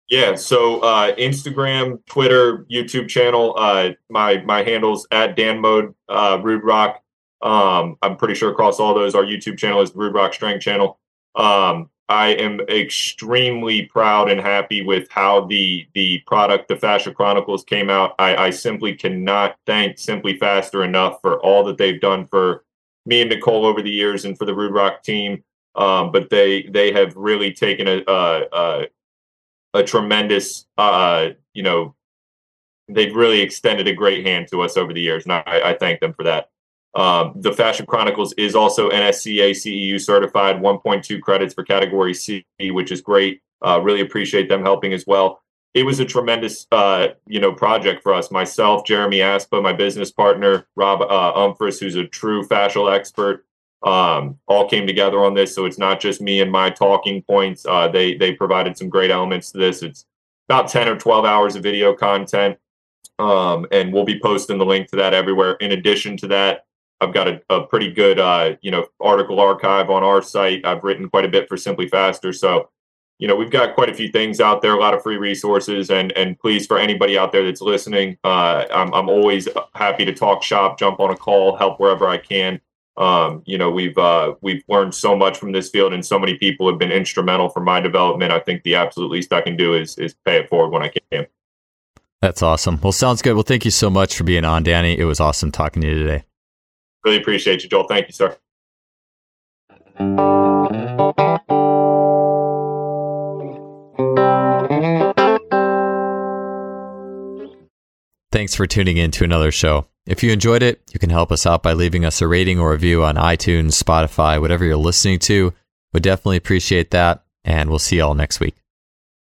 Yeah, so uh, Instagram, Twitter, YouTube channel. Uh, my my handles at Dan Mode uh, Rude Rock. Um, I'm pretty sure across all those, our YouTube channel is the Rude Rock Strength channel. Um, I am extremely proud and happy with how the the product, the Fascia Chronicles, came out. I, I simply cannot thank SimpliFaster enough for all that they've done for me and Nicole over the years and for the Rude Rock team. Um, but they they have really taken a a, a, a tremendous uh, you know they've really extended a great hand to us over the years, and I, I thank them for that. Um, the Fascia Chronicles is also NSCA CEU certified, 1.2 credits for category C, which is great. Uh, really appreciate them helping as well. It was a tremendous, uh, you know, project for us. Myself, Jeremy Aspa, my business partner, Rob uh, Umphris, who's a true fascial expert, um, all came together on this. So it's not just me and my talking points. Uh, they they provided some great elements to this. It's about 10 or 12 hours of video content. Um, and we'll be posting the link to that everywhere. In addition to that, I've got a, a pretty good, uh, you know, article archive on our site. I've written quite a bit for SimpliFaster, so you know we've got quite a few things out there, a lot of free resources, and and please for anybody out there that's listening, uh, I'm I'm always happy to talk shop, jump on a call, help wherever I can. Um, you know, we've uh, we've learned so much from this field, and so many people have been instrumental for my development. I think the absolute least I can do is is pay it forward when I can. That's awesome. Well, sounds good. Well, thank you so much for being on, Danny. It was awesome talking to you today. Really appreciate you, Joel. Thank you, sir. Thanks for tuning in to another show. If you enjoyed it, you can help us out by leaving us a rating or review on iTunes, Spotify, whatever you're listening to. Would definitely appreciate that. And we'll see y'all next week.